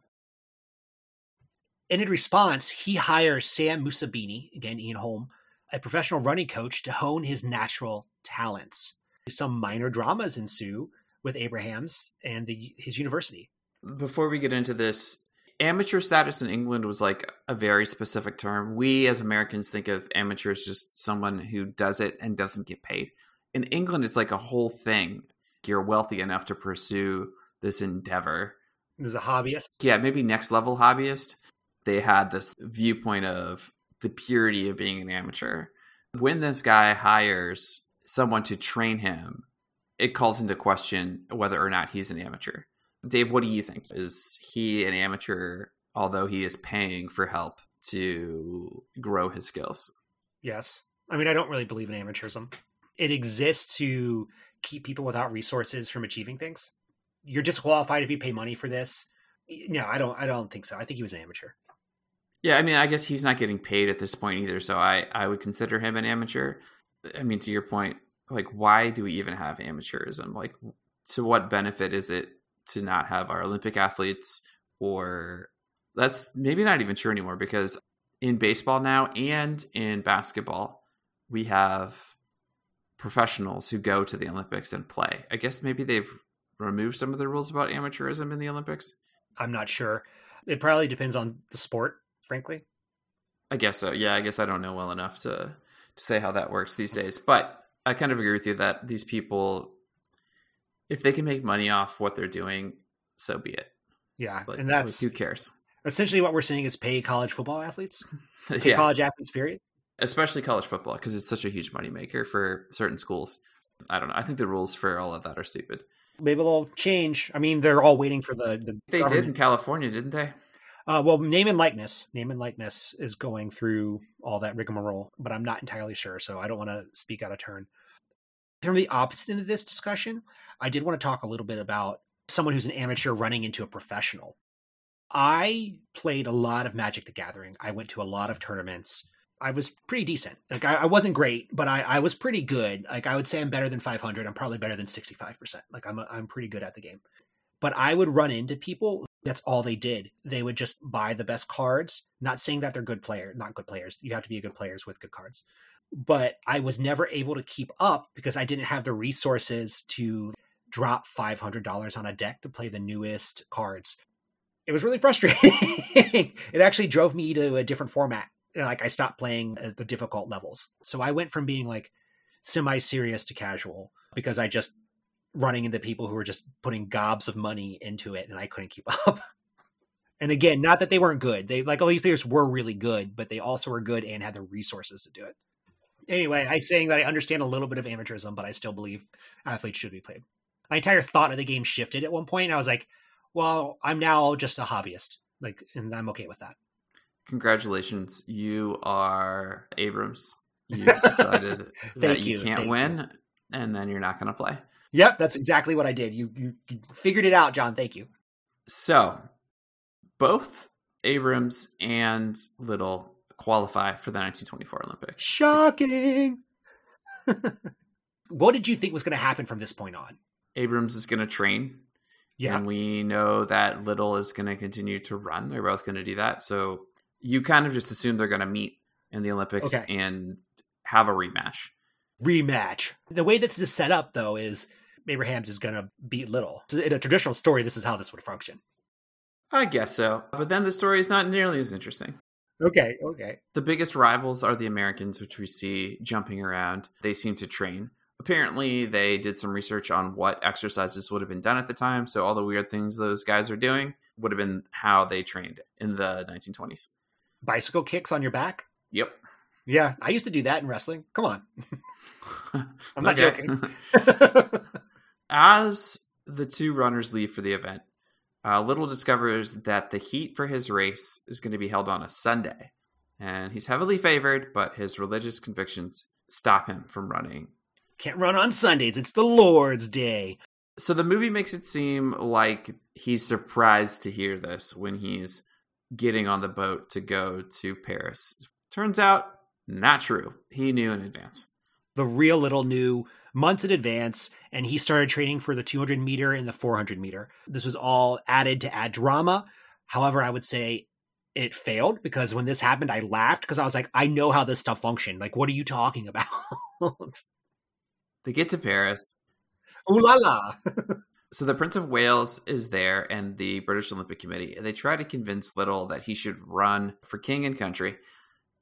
And in response, he hires Sam Mussabini, again Ian Holm, a professional running coach, to hone his natural talents. Some minor dramas ensue with Abrahams and the, his university. Before we get into this, amateur status in England was like a very specific term. We as Americans think of amateur as just someone who does it and doesn't get paid. In England, it's like a whole thing. You're wealthy enough to pursue this endeavor. There's a hobbyist. yeah, maybe next level hobbyist, they had this viewpoint of the purity of being an amateur. When this guy hires someone to train him, it calls into question whether or not he's an amateur. Dave, what do you think? Is he an amateur, although he is paying for help to grow his skills? Yes. I mean, I don't really believe in amateurism. It exists to keep people without resources from achieving things. You're disqualified if you pay money for this. No, I don't. I don't think so. I think he was an amateur. Yeah, I mean, I guess he's not getting paid at this point either, so I I would consider him an amateur. I mean, to your point, like, why do we even have amateurism? Like, to what benefit is it to not have our Olympic athletes? Or that's maybe not even true anymore because in baseball now and in basketball, we have professionals who go to the Olympics and play. I guess maybe they've removed some of the rules about amateurism in the Olympics. I'm not sure. It probably depends on the sport, frankly. I guess so. Yeah, I guess I don't know well enough to, to say how that works these days. But I kind of agree with you that these people, if they can make money off what they're doing, so be it. Yeah, Like, and that's who cares? essentially what we're saying is pay college football athletes, pay yeah, college athletes. Period. Especially college football because it's such a huge moneymaker for certain schools. I don't know. I think the rules for all of that are stupid. Maybe they'll change. I mean, they're all waiting for the the. They did in California, didn't they? Uh, well, name and likeness. Name and likeness is going through all that rigmarole, but I'm not entirely sure, so I don't want to speak out of turn. From the opposite end of this discussion, I did want to talk a little bit about someone who's an amateur running into a professional. I played a lot of Magic the Gathering. I went to a lot of tournaments. I was pretty decent. Like I, I wasn't great, but I, I was pretty good. Like I would say I'm better than 500. I'm probably better than 65%. Like I'm, I'm pretty good at the game. But I would run into people. That's all they did. They would just buy the best cards. Not saying that they're good player, not good players. You have to be a good players with good cards. But I was never able to keep up because I didn't have the resources to drop $500 on a deck to play the newest cards. It was really frustrating. it actually drove me to a different format. Like I stopped playing the difficult levels. So I went from being like semi serious to casual because I just running into people who were just putting gobs of money into it and I couldn't keep up. And again, not that they weren't good. They like all these players were really good, but they also were good and had the resources to do it. Anyway, I saying that I understand a little bit of amateurism, but I still believe athletes should be played. My entire thought of the game shifted at one point. I was like, well, I'm now just a hobbyist. Like, and I'm okay with that. Congratulations. You are Abrams. You've decided that you, you, can't thank win, you. and then you're not going to play. Yep, that's exactly what I did. You, you you figured it out, John. Thank you. So, both Abrams and Liddell qualify for the 1924 Olympics. Shocking. what did you think was going to happen from this point on? Abrams is going to train, Yeah. and we know that Liddell is going to continue to run. They're both going to do that. So, you kind of just assume they're going to meet in the Olympics Okay. and have a rematch. rematch. The way this is set up, though, is Abrahams is going to beat Liddell. So In a traditional story, this is how this would function. I guess so. But then the story is not nearly as interesting. Okay, okay. The biggest rivals are the Americans, which we see jumping around. They seem to train. Apparently, they did some research on what exercises would have been done at the time. So, all the weird things those guys are doing would have been how they trained in the 1920s. Bicycle kicks on your back? Yep. Yeah, I used to do that in wrestling. Come on. I'm not joking. As the two runners leave for the event, uh, Liddell discovers that the heat for his race is going to be held on a Sunday. And he's heavily favored, but his religious convictions stop him from running Can't run on Sundays. It's the Lord's Day. so the movie makes it seem like he's surprised to hear this when he's getting on the boat to go to Paris. Turns out, not true. He knew in advance. The real Liddell knew months in advance, and he started training for the 200 meter and the 400 meter. This was all added to add drama. However, I would say it failed because when this happened, I laughed because I was like, I know how this stuff functioned. Like, what are you talking about? They get to Paris. Ooh la la. So the Prince of Wales is there and the British Olympic Committee. And they try to convince Liddell that he should run for king and country.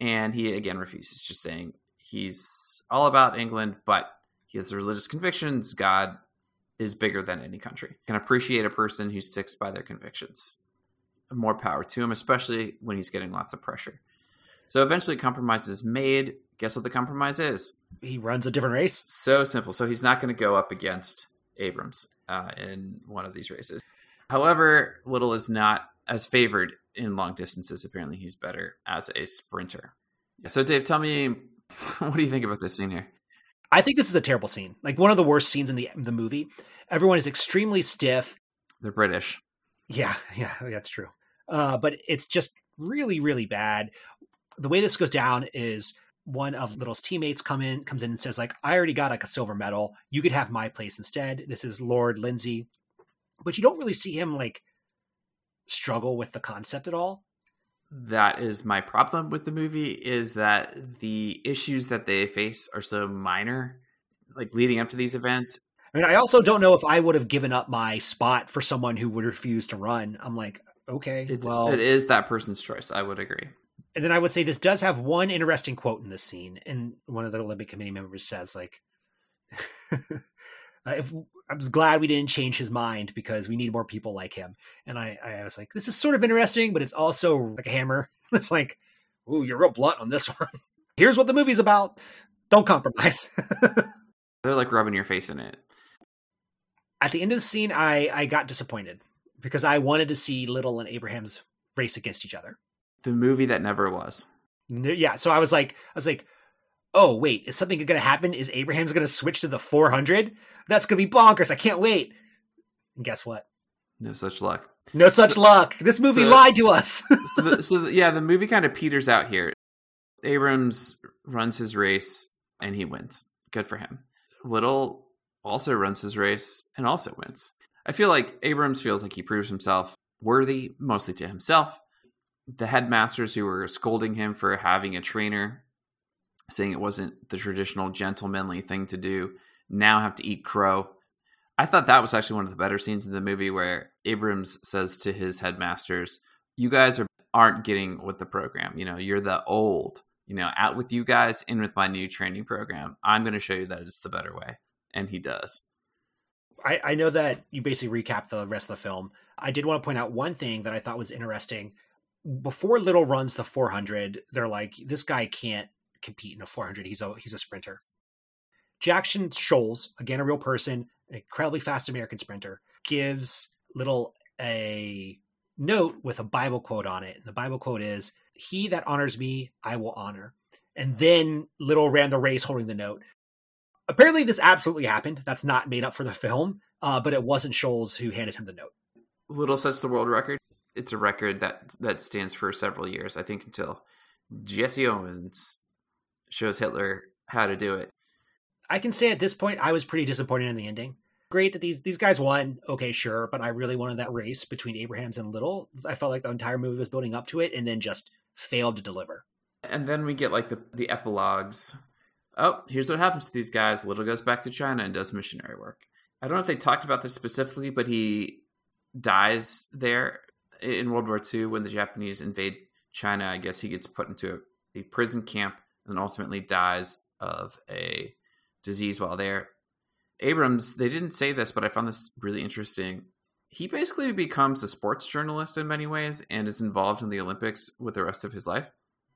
And he again refuses, just saying he's all about England, but he has religious convictions. God is bigger than any country. Can appreciate a person who sticks by their convictions. More power to him, especially when he's getting lots of pressure. So eventually, compromise is made. Guess what the compromise is? he runs a different race. So simple. So he's not going to go up against Abrams uh, in one of these races. However, Liddell is not as favored in long distances. Apparently, he's better as a sprinter. So, Dave, tell me, what do you think about this scene here? I think this is a terrible scene. Like one of the worst scenes in the the movie. Everyone is extremely stiff. They're British. Yeah, yeah, that's true. Uh, but it's just really, really bad. The way this goes down is one of Liddell's teammates come in, comes in and says, like, I already got like a silver medal. You could have my place instead. This is Lord Lindsay. But you don't really see him like struggle with the concept at all. That is my problem with the movie is that the issues that they face are so minor, like leading up to these events. I mean, I also don't know if I would have given up my spot for someone who would refuse to run. I'm like, okay, It's, well, it is that person's choice. I would agree. And then I would say this does have one interesting quote in this scene, and one of the Olympic Committee members says, like, uh, "If I was glad we didn't change his mind because we need more people like him." And I, I was like, "This is sort of interesting, but it's also like a hammer." it's like, "Ooh, you're real blunt on this one." Here's what the movie's about. Don't compromise. They're like rubbing your face in it. At the end of the scene, I I got disappointed because I wanted to see Liddell and Abrahams race against each other. The movie that never was. Yeah, so I was like, I was like, oh wait, is something going to happen? Is Abrahams going to switch to the 400? That's going to be bonkers. I can't wait. And guess what? No such luck. No such luck. This movie So- lied to us. so, the, so the, yeah, the movie kind of peters out here. Abrams runs his race and he wins. Good for him. Liddell also runs his race and also wins. I feel like Abrams feels like he proves himself worthy, mostly to himself. The headmasters who were scolding him for having a trainer, saying it wasn't the traditional gentlemanly thing to do, now have to eat crow. I thought that was actually one of the better scenes in the movie where Abrams says to his headmasters, "You guys are aren't getting with the program. You know, you're the old. You know, out with you guys, in with my new training program. I'm going to show you that it's the better way." And he does. I, I know that you basically recap the rest of the film. I did want to point out one thing that I thought was interesting. Before Liddell runs the 400, they're like, "This guy can't compete in a 400. He's a he's a sprinter." Jackson Scholes, again a real person, incredibly fast American sprinter, gives Liddell a note with a Bible quote on it. And the Bible quote is, He that honors me, I will honor. And then Liddell ran the race holding the note. Apparently, this absolutely happened. That's not made up for the film, uh, but it wasn't Scholes who handed him the note. Liddell sets the world record. It's a record that that stands for several years, I think, until Jesse Owens shows Hitler how to do it. I can say at this point, I was pretty disappointed in the ending. Great that these these guys won. Okay, sure, but I really wanted that race between Abrahams and Liddell. I felt like the entire movie was building up to it, and then just failed to deliver. And then we get like the the epilogues. Oh, here's what happens to these guys. Liddell goes back to China and does missionary work. I don't know if they talked about this specifically, but he dies there in World War II when the Japanese invade China. I guess he gets put into a, a prison camp and ultimately dies of a disease while there. Abrams, they didn't say this, but I found this really interesting. He basically becomes a sports journalist in many ways and is involved in the Olympics with the rest of his life.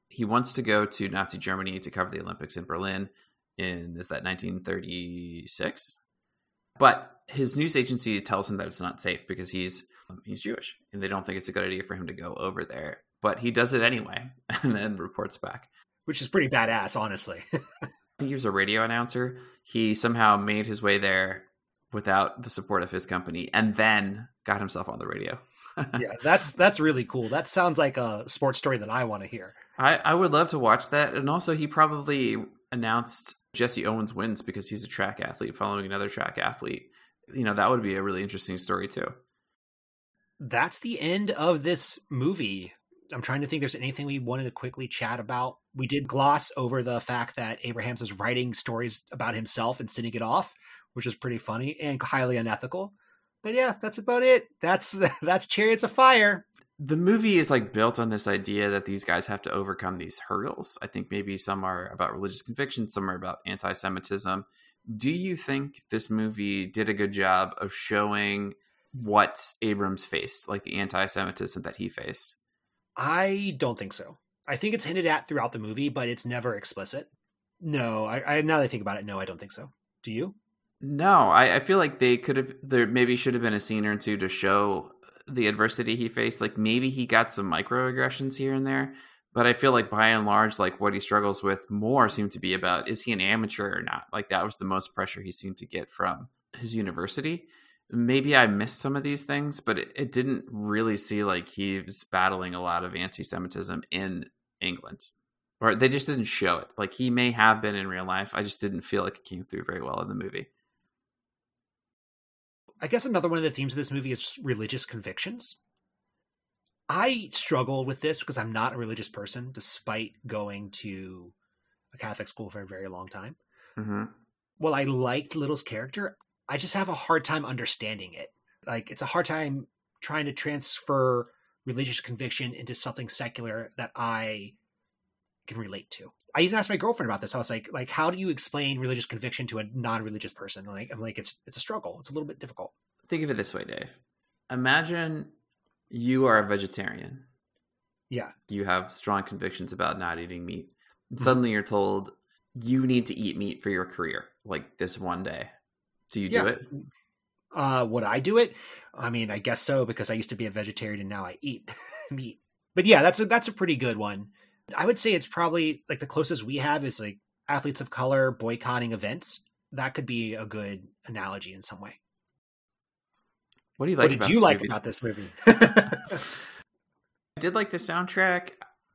He wants to go to Nazi Germany to cover the Olympics in Berlin in is that 1936? But his news agency tells him that it's not safe because he's he's Jewish and they don't think it's a good idea for him to go over there. But he does it anyway and then reports back. Which is pretty badass, honestly. I think he was a radio announcer. He somehow made his way there without the support of his company and then got himself on the radio. yeah, that's that's really cool. That sounds like a sports story that I want to hear. I, I would love to watch that. And also he probably announced Jesse Owens wins because he's a track athlete following another track athlete. You know, that would be a really interesting story too. That's the end of this movie. I'm trying to think there's anything we wanted to quickly chat about. We did gloss over the fact that Abrahams was writing stories about himself and sending it off, which is pretty funny and highly unethical. But yeah, that's about it. That's that's Chariots of Fire. The movie is like built on this idea that these guys have to overcome these hurdles. I think maybe some are about religious conviction, some are about anti-Semitism. Do you think this movie did a good job of showing what Abrams faced, like the anti-Semitism that he faced? I don't think so. I think it's hinted at throughout the movie, but it's never explicit. No, I, I now that I think about it, no, I don't think so. Do you? No, I, I feel like they could have. There maybe should have been a scene or two to show the adversity he faced. Like maybe he got some microaggressions here and there, but I feel like by and large, like what he struggles with more seemed to be about is he an amateur or not? Like that was the most pressure he seemed to get from his university. Maybe I missed some of these things, but it, it didn't really see like he was battling a lot of anti-Semitism in England, or they just didn't show it. Like he may have been in real life. I just didn't feel like it came through very well in the movie. I guess another one of the themes of this movie is religious convictions. I struggle with this because I'm not a religious person, despite going to a Catholic school for a very long time. Mm-hmm. Well, I liked Liddell's character. I just have a hard time understanding it. Like, it's a hard time trying to transfer religious conviction into something secular that I can relate to. I even asked my girlfriend about this. I was like, like, how do you explain religious conviction to a non-religious person? Like, I'm like, it's it's a struggle. It's a little bit difficult. Think of it this way, Dave. Imagine you are a vegetarian. Yeah. You have strong convictions about not eating meat. And suddenly you're told you need to eat meat for your career, like this one day. Do you do it? Uh, would I do it? I mean, I guess so because I used to be a vegetarian and now I eat meat. But yeah, that's a that's a pretty good one. I would say it's probably like the closest we have is like athletes of color boycotting events. That could be a good analogy in some way. What do you like what did you like movie? about this movie? I did like the soundtrack.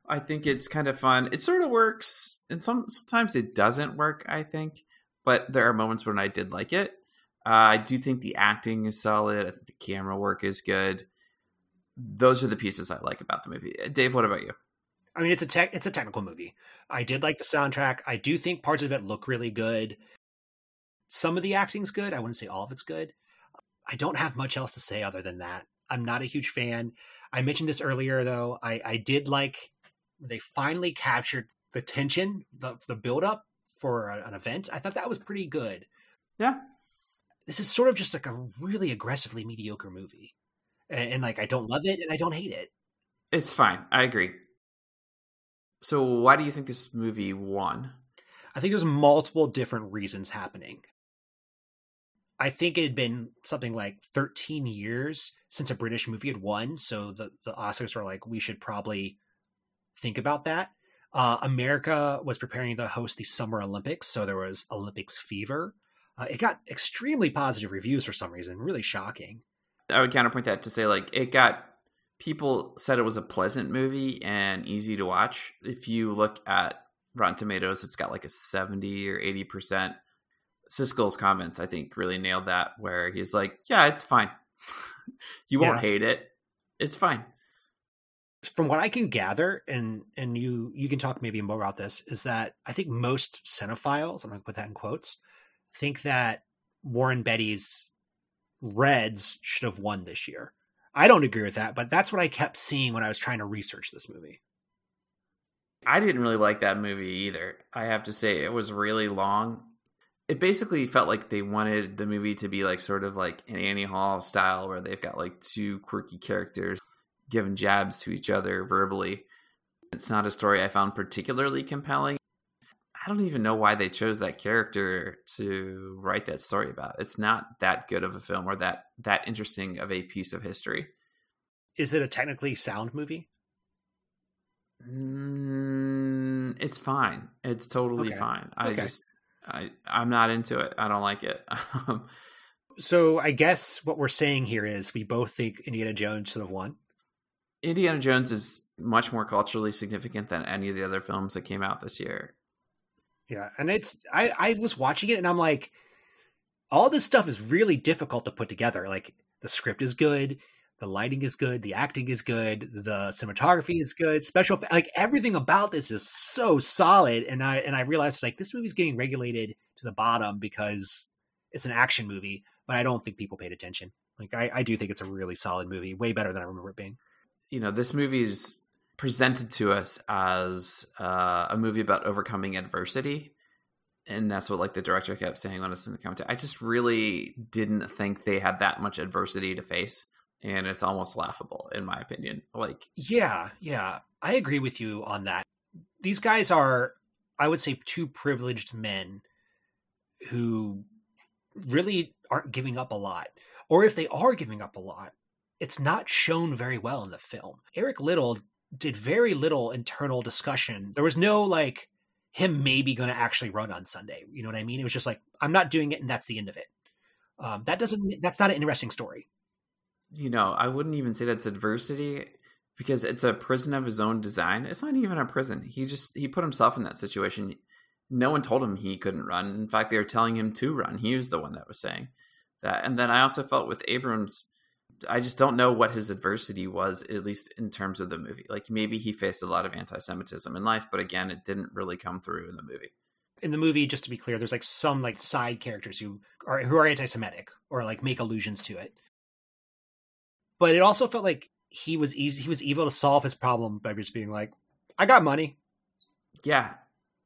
I think it's kind of fun. It sort of works, and some sometimes it doesn't work. I think, but there are moments when I did like it. Uh, I do think the acting is solid. I think the camera work is good. Those are the pieces I like about the movie. Uh, Dave, what about you? I mean, it's a tech, it's a technical movie. I did like the soundtrack. I do think parts of it look really good. Some of the acting's good. I wouldn't say all of it's good. I don't have much else to say other than that. I'm not a huge fan. I mentioned this earlier, though. I, I did like they finally captured the tension, the the build up for an event. I thought that was pretty good. Yeah. This is sort of just like a really aggressively mediocre movie, and, and like I don't love it and I don't hate it. It's fine. I agree. So, why do you think this movie won? I think there's multiple different reasons happening. I think it had been something like 13 years since a British movie had won, so the, the Oscars were like, we should probably think about that. Uh, America was preparing to host the Summer Olympics, so there was Olympics fever. Uh, it got extremely positive reviews for some reason, really shocking. I would counterpoint that to say, like, it got people said it was a pleasant movie and easy to watch. If you look at Rotten Tomatoes, it's got like a 70 or 80%. Siskel's comments, I think, really nailed that, where he's like, yeah, it's fine. you won't Yeah. hate it. It's fine. From what I can gather, and and you you can talk maybe more about this, is that I think most cinephiles, I'm going to put that in quotes, think that Warren Beatty's Reds should have won this year. I don't agree with that, but that's what I kept seeing when I was trying to research this movie. I didn't really like that movie either. I have to say, it was really long. It basically felt like they wanted the movie to be like sort of like an Annie Hall style, where they've got like two quirky characters giving jabs to each other verbally. It's not a story I found particularly compelling. I don't even know why they chose that character to write that story about. It's not that good of a film or that that interesting of a piece of history. Is it a technically sound movie? Mm, it's fine. It's totally Okay. fine. I Okay. just I I'm not into it. I don't like it. So I guess what we're saying here is we both think Indiana Jones should have won. Indiana Jones is much more culturally significant than any of the other films that came out this year. Yeah, and it's I I was watching it and I'm like, all this stuff is really difficult to put together. Like the script is good, the lighting is good, the acting is good, the cinematography is good, special like everything about this is so solid. And I and I realized like this movie's getting regulated to the bottom because it's an action movie, but I don't think people paid attention. Like I, I do think it's a really solid movie, way better than I remember it being. You know, this movie's presented to us as uh, a movie about overcoming adversity. And that's what like the director kept saying on us in the commentary. I just really didn't think they had that much adversity to face. And it's almost laughable, in my opinion. Like Yeah, yeah. I agree with you on that. These guys are, I would say, two privileged men who really aren't giving up a lot. Or if they are giving up a lot, it's not shown very well in the film. Eric Liddell did very little internal discussion. There was no like him maybe going to actually run on Sunday. You know what I mean? It was just like I'm not doing it, and that's the end of it. Um, that doesn't. That's not an interesting story. you know, I wouldn't even say that's adversity because it's a prison of his own design. It's not even a prison. He just he put himself in that situation. No one told him he couldn't run. In fact, they were telling him to run. He was the one that was saying that. And then I also felt with Abrams, I just don't know what his adversity was, at least in terms of the movie. Like maybe he faced a lot of anti-Semitism in life, but again, it didn't really come through in the movie. in the movie, just to be clear, there's like some like side characters who are who are anti-Semitic or like make allusions to it. But it also felt like he was easy. He was able to solve his problem by just being like, "I got money." Yeah.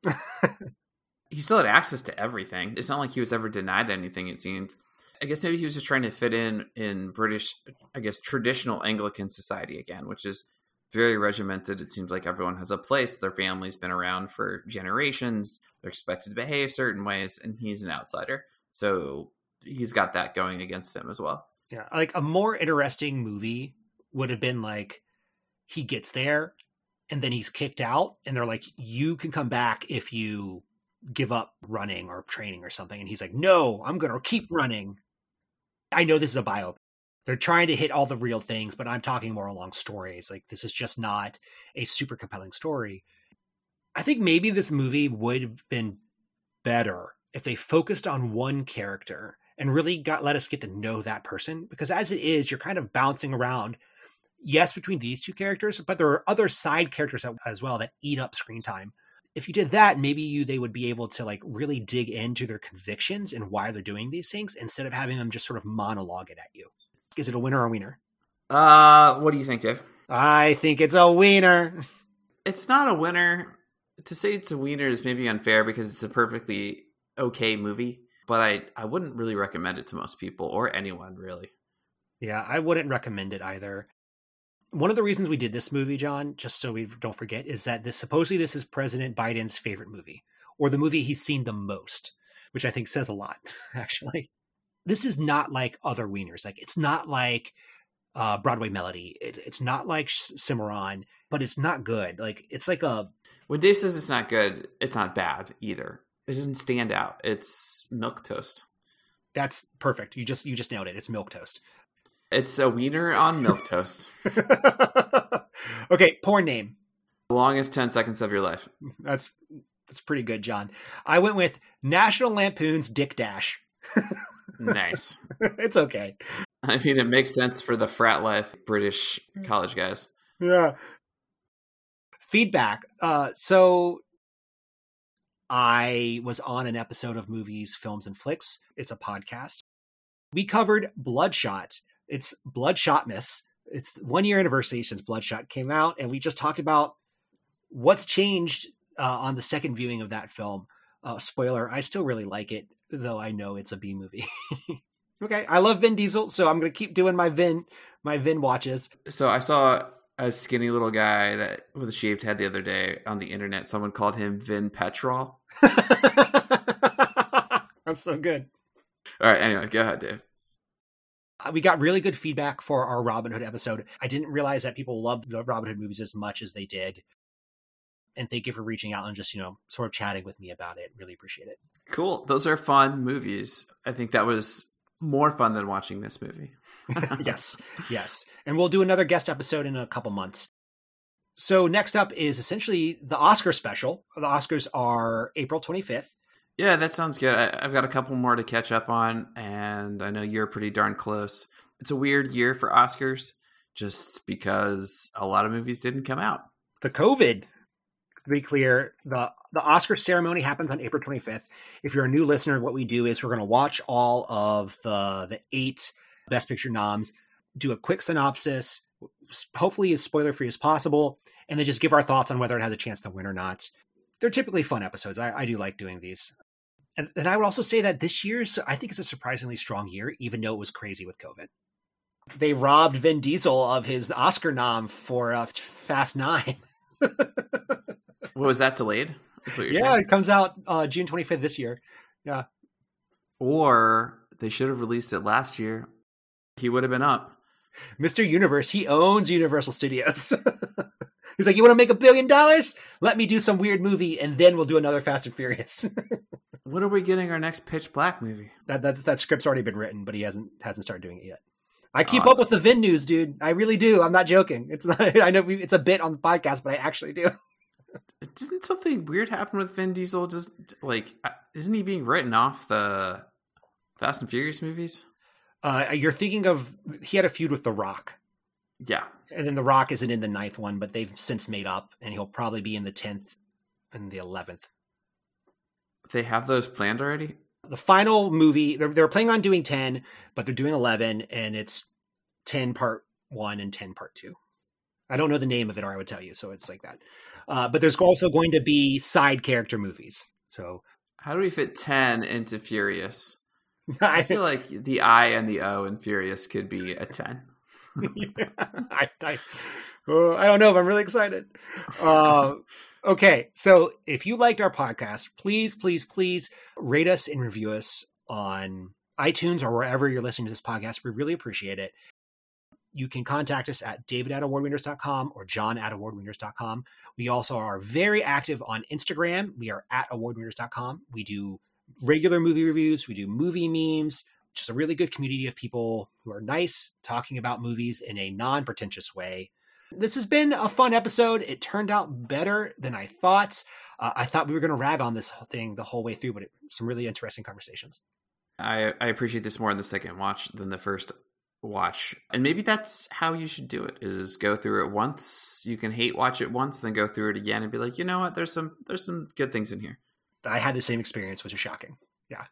he still had access to everything. It's not like he was ever denied anything, it seemed. I guess maybe he was just trying to fit in in British, I guess, traditional Anglican society again, which is very regimented. It seems like everyone has a place. Their family's been around for generations. They're expected to behave certain ways, and he's an outsider. So he's got that going against him as well. Yeah, like a more interesting movie would have been like he gets there and then he's kicked out, and they're like, "You can come back if you give up running or training or something," and he's like, "No, I'm gonna keep running." I know this is a bio. They're trying to hit all the real things, but I'm talking more along stories. Like this is just not a super compelling story. I think maybe this movie would have been better if they focused on one character and really got let us get to know that person because as it is you're kind of bouncing around yes between these two characters but there are other side characters as well that eat up screen time if you did that, maybe you they would be able to like really dig into their convictions and why they're doing these things instead of having them just sort of monologue it at you. Is it a winner or a wiener? Uh, what do you think, Dave? I think it's a wiener. It's not a winner. To say it's a wiener is maybe unfair because it's a perfectly okay movie, but I I wouldn't really recommend it to most people or anyone really. Yeah, I wouldn't recommend it either. One of the reasons we did this movie, John, just so we don't forget, is that this supposedly this is President Biden's favorite movie, or the movie he's seen the most, which I think says a lot, actually. This is not like other wieners. Like it's not like uh, Broadway Melody. It, it's not like Cimarron, but it's not good. Like it's like a When Dave says it's not good, it's not bad either. It doesn't stand out. It's milk toast. that's perfect. You just you just nailed it. It's milk toast. It's a wiener on milk toast. okay, porn name. The longest 10 seconds of your life. That's that's pretty good, John. I went with National Lampoon's Dick Dash. Nice. it's okay. I mean, it makes sense for the frat life British college guys. Yeah. Feedback. Uh, so I was on an episode of Movies, Films, and Flicks. It's a podcast. We covered Bloodshot. It's Bloodshotmas. It's one year anniversary since Bloodshot came out, and we just talked about what's changed uh, on the second viewing of that film. Uh, spoiler: I still really like it, though I know it's a B movie. okay, I love Vin Diesel, so I'm going to keep doing my Vin my Vin watches. So I saw a skinny little guy that with a shaved head the other day on the internet. Someone called him Vin Petrol. That's so good. All right, anyway, go ahead, Dave. Uh, we got really good feedback for our Robin Hood episode. I didn't realize that people loved the Robin Hood movies as much as they did. And thank you for reaching out and just, you know, sort of chatting with me about it. Really appreciate it. Cool. Those are fun movies. I think that was more fun than watching this movie. yes, yes. And we'll do another guest episode in a couple months. So next up is essentially the Oscar special. The Oscars are April 25th. Yeah, that sounds good. I, I've got a couple more to catch up on, and I know you're pretty darn close. It's a weird year for Oscars just because a lot of movies didn't come out. the COVID. To be clear, the the Oscar ceremony happens on April 25th. If you're a new listener, what we do is we're going to watch all of the the eight Best Picture noms, do a quick synopsis, hopefully as spoiler free as possible, and then just give our thoughts on whether it has a chance to win or not. They're typically fun episodes. I, I do like doing these. And, and I would also say that this year's, I think, is a surprisingly strong year, even though it was crazy with COVID. They robbed Vin Diesel of his Oscar nom for uh, Fast Nine. What was that delayed? That's what you're yeah, saying? it comes out uh, June 25th this year. Yeah. Or they should have released it last year. He would have been up. Mr. Universe, he owns Universal Studios. He's like, You want to make a billion dollars? Let me do some weird movie and then we'll do another Fast and Furious. When are we getting our next Pitch Black movie? that that's that script's already been written, but he hasn't hasn't started doing it yet. I keep up with the Vin news, dude. I really do. I'm not joking. It's not, I know we, it's a bit on the podcast, but I actually do. Didn't something weird happen with Vin Diesel? Just like, uh, isn't he being written off the Fast and Furious movies? Uh, you're thinking of he had a feud with The Rock, Yeah. And then The Rock isn't in the ninth one, but they've since made up, and he'll probably be in the tenth and the eleventh. They have those planned already? The final movie they're, they're planning on doing ten, but they're doing eleven, and it's ten part one and ten part two. I don't know the name of it, or I would tell you. So it's like that. Uh, but there's also going to be side character movies. So How do we fit 10 into Furious? I, I feel like the I and the O in Furious could be a 10. I, I, oh, I don't know if I'm really excited. Uh, okay, so if you liked our podcast, please, please, please rate us and review us on iTunes or wherever you're listening to this podcast. We really appreciate it. You can contact us at david at awardwinners.com or john at awardwinners.com. We also are very active on Instagram. We are at awardwinners.com. We do regular movie reviews, we do movie memes, just a really good community of people who are nice, talking about movies in a non pretentious way. This has been a fun episode. It turned out better than I thought. Uh, I thought we were going to rag on this thing the whole way through, but it, some really interesting conversations. I, I appreciate this more in the second watch than the first watch. And maybe that's how you should do it is go through it once. You can hate watch it once, then go through it again and be like, you know what, there's some there's some good things in here. I had the same experience, which is shocking. Yeah.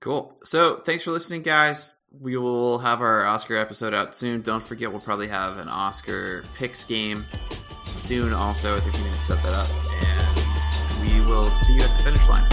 Cool. So thanks for listening, guys. We will have our Oscar episode out soon. Don't forget, we'll probably have an Oscar picks game soon. Also, I think we're going to set that up, and we will see you at the finish line.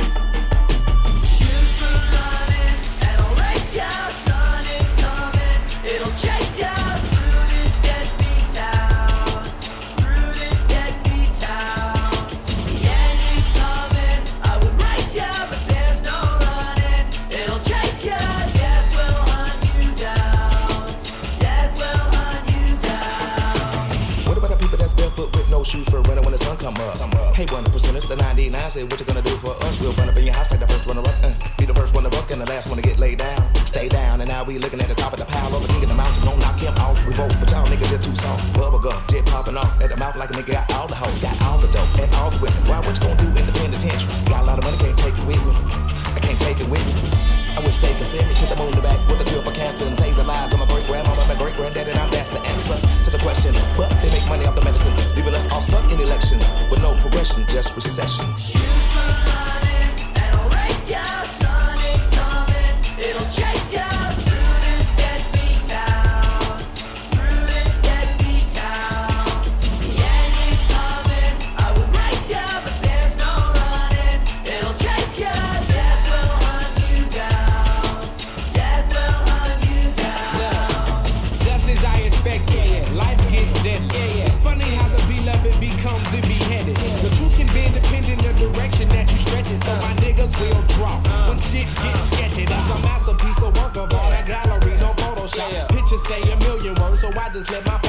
Shoes for running when the sun come up? Hey, one percenters, the 99 say what you gonna do for us? We'll run up in your house like the first runner up. uh, be the first one to buck and the last one to get laid down. Stay down, and now we looking at the top of the pile, over king of the mountain, don't knock him off. Revolt, but y'all niggas are too soft. Bubble gum, jet popping off at the mouth like a nigga got all the hoes, got all the dope and all the women. Why, what you gonna do in the penitentiary? Got a lot of money, can't take it with me. I can't take it with me. I wish they could send me to the moon to back with a cure for cancer and save the lives of my great grandmama, my great granddad, and I'm that's the answer to the question. But they make money off the medicine, leaving us all stuck in elections with no progression, just recession. Shoes for running, and I'll race ya. Sun is coming, it'll chase ya others will drop. When shit gets sketchy, that's a masterpiece, a work of art, a gallery, no Photoshop. Pictures say a million words, so I just let my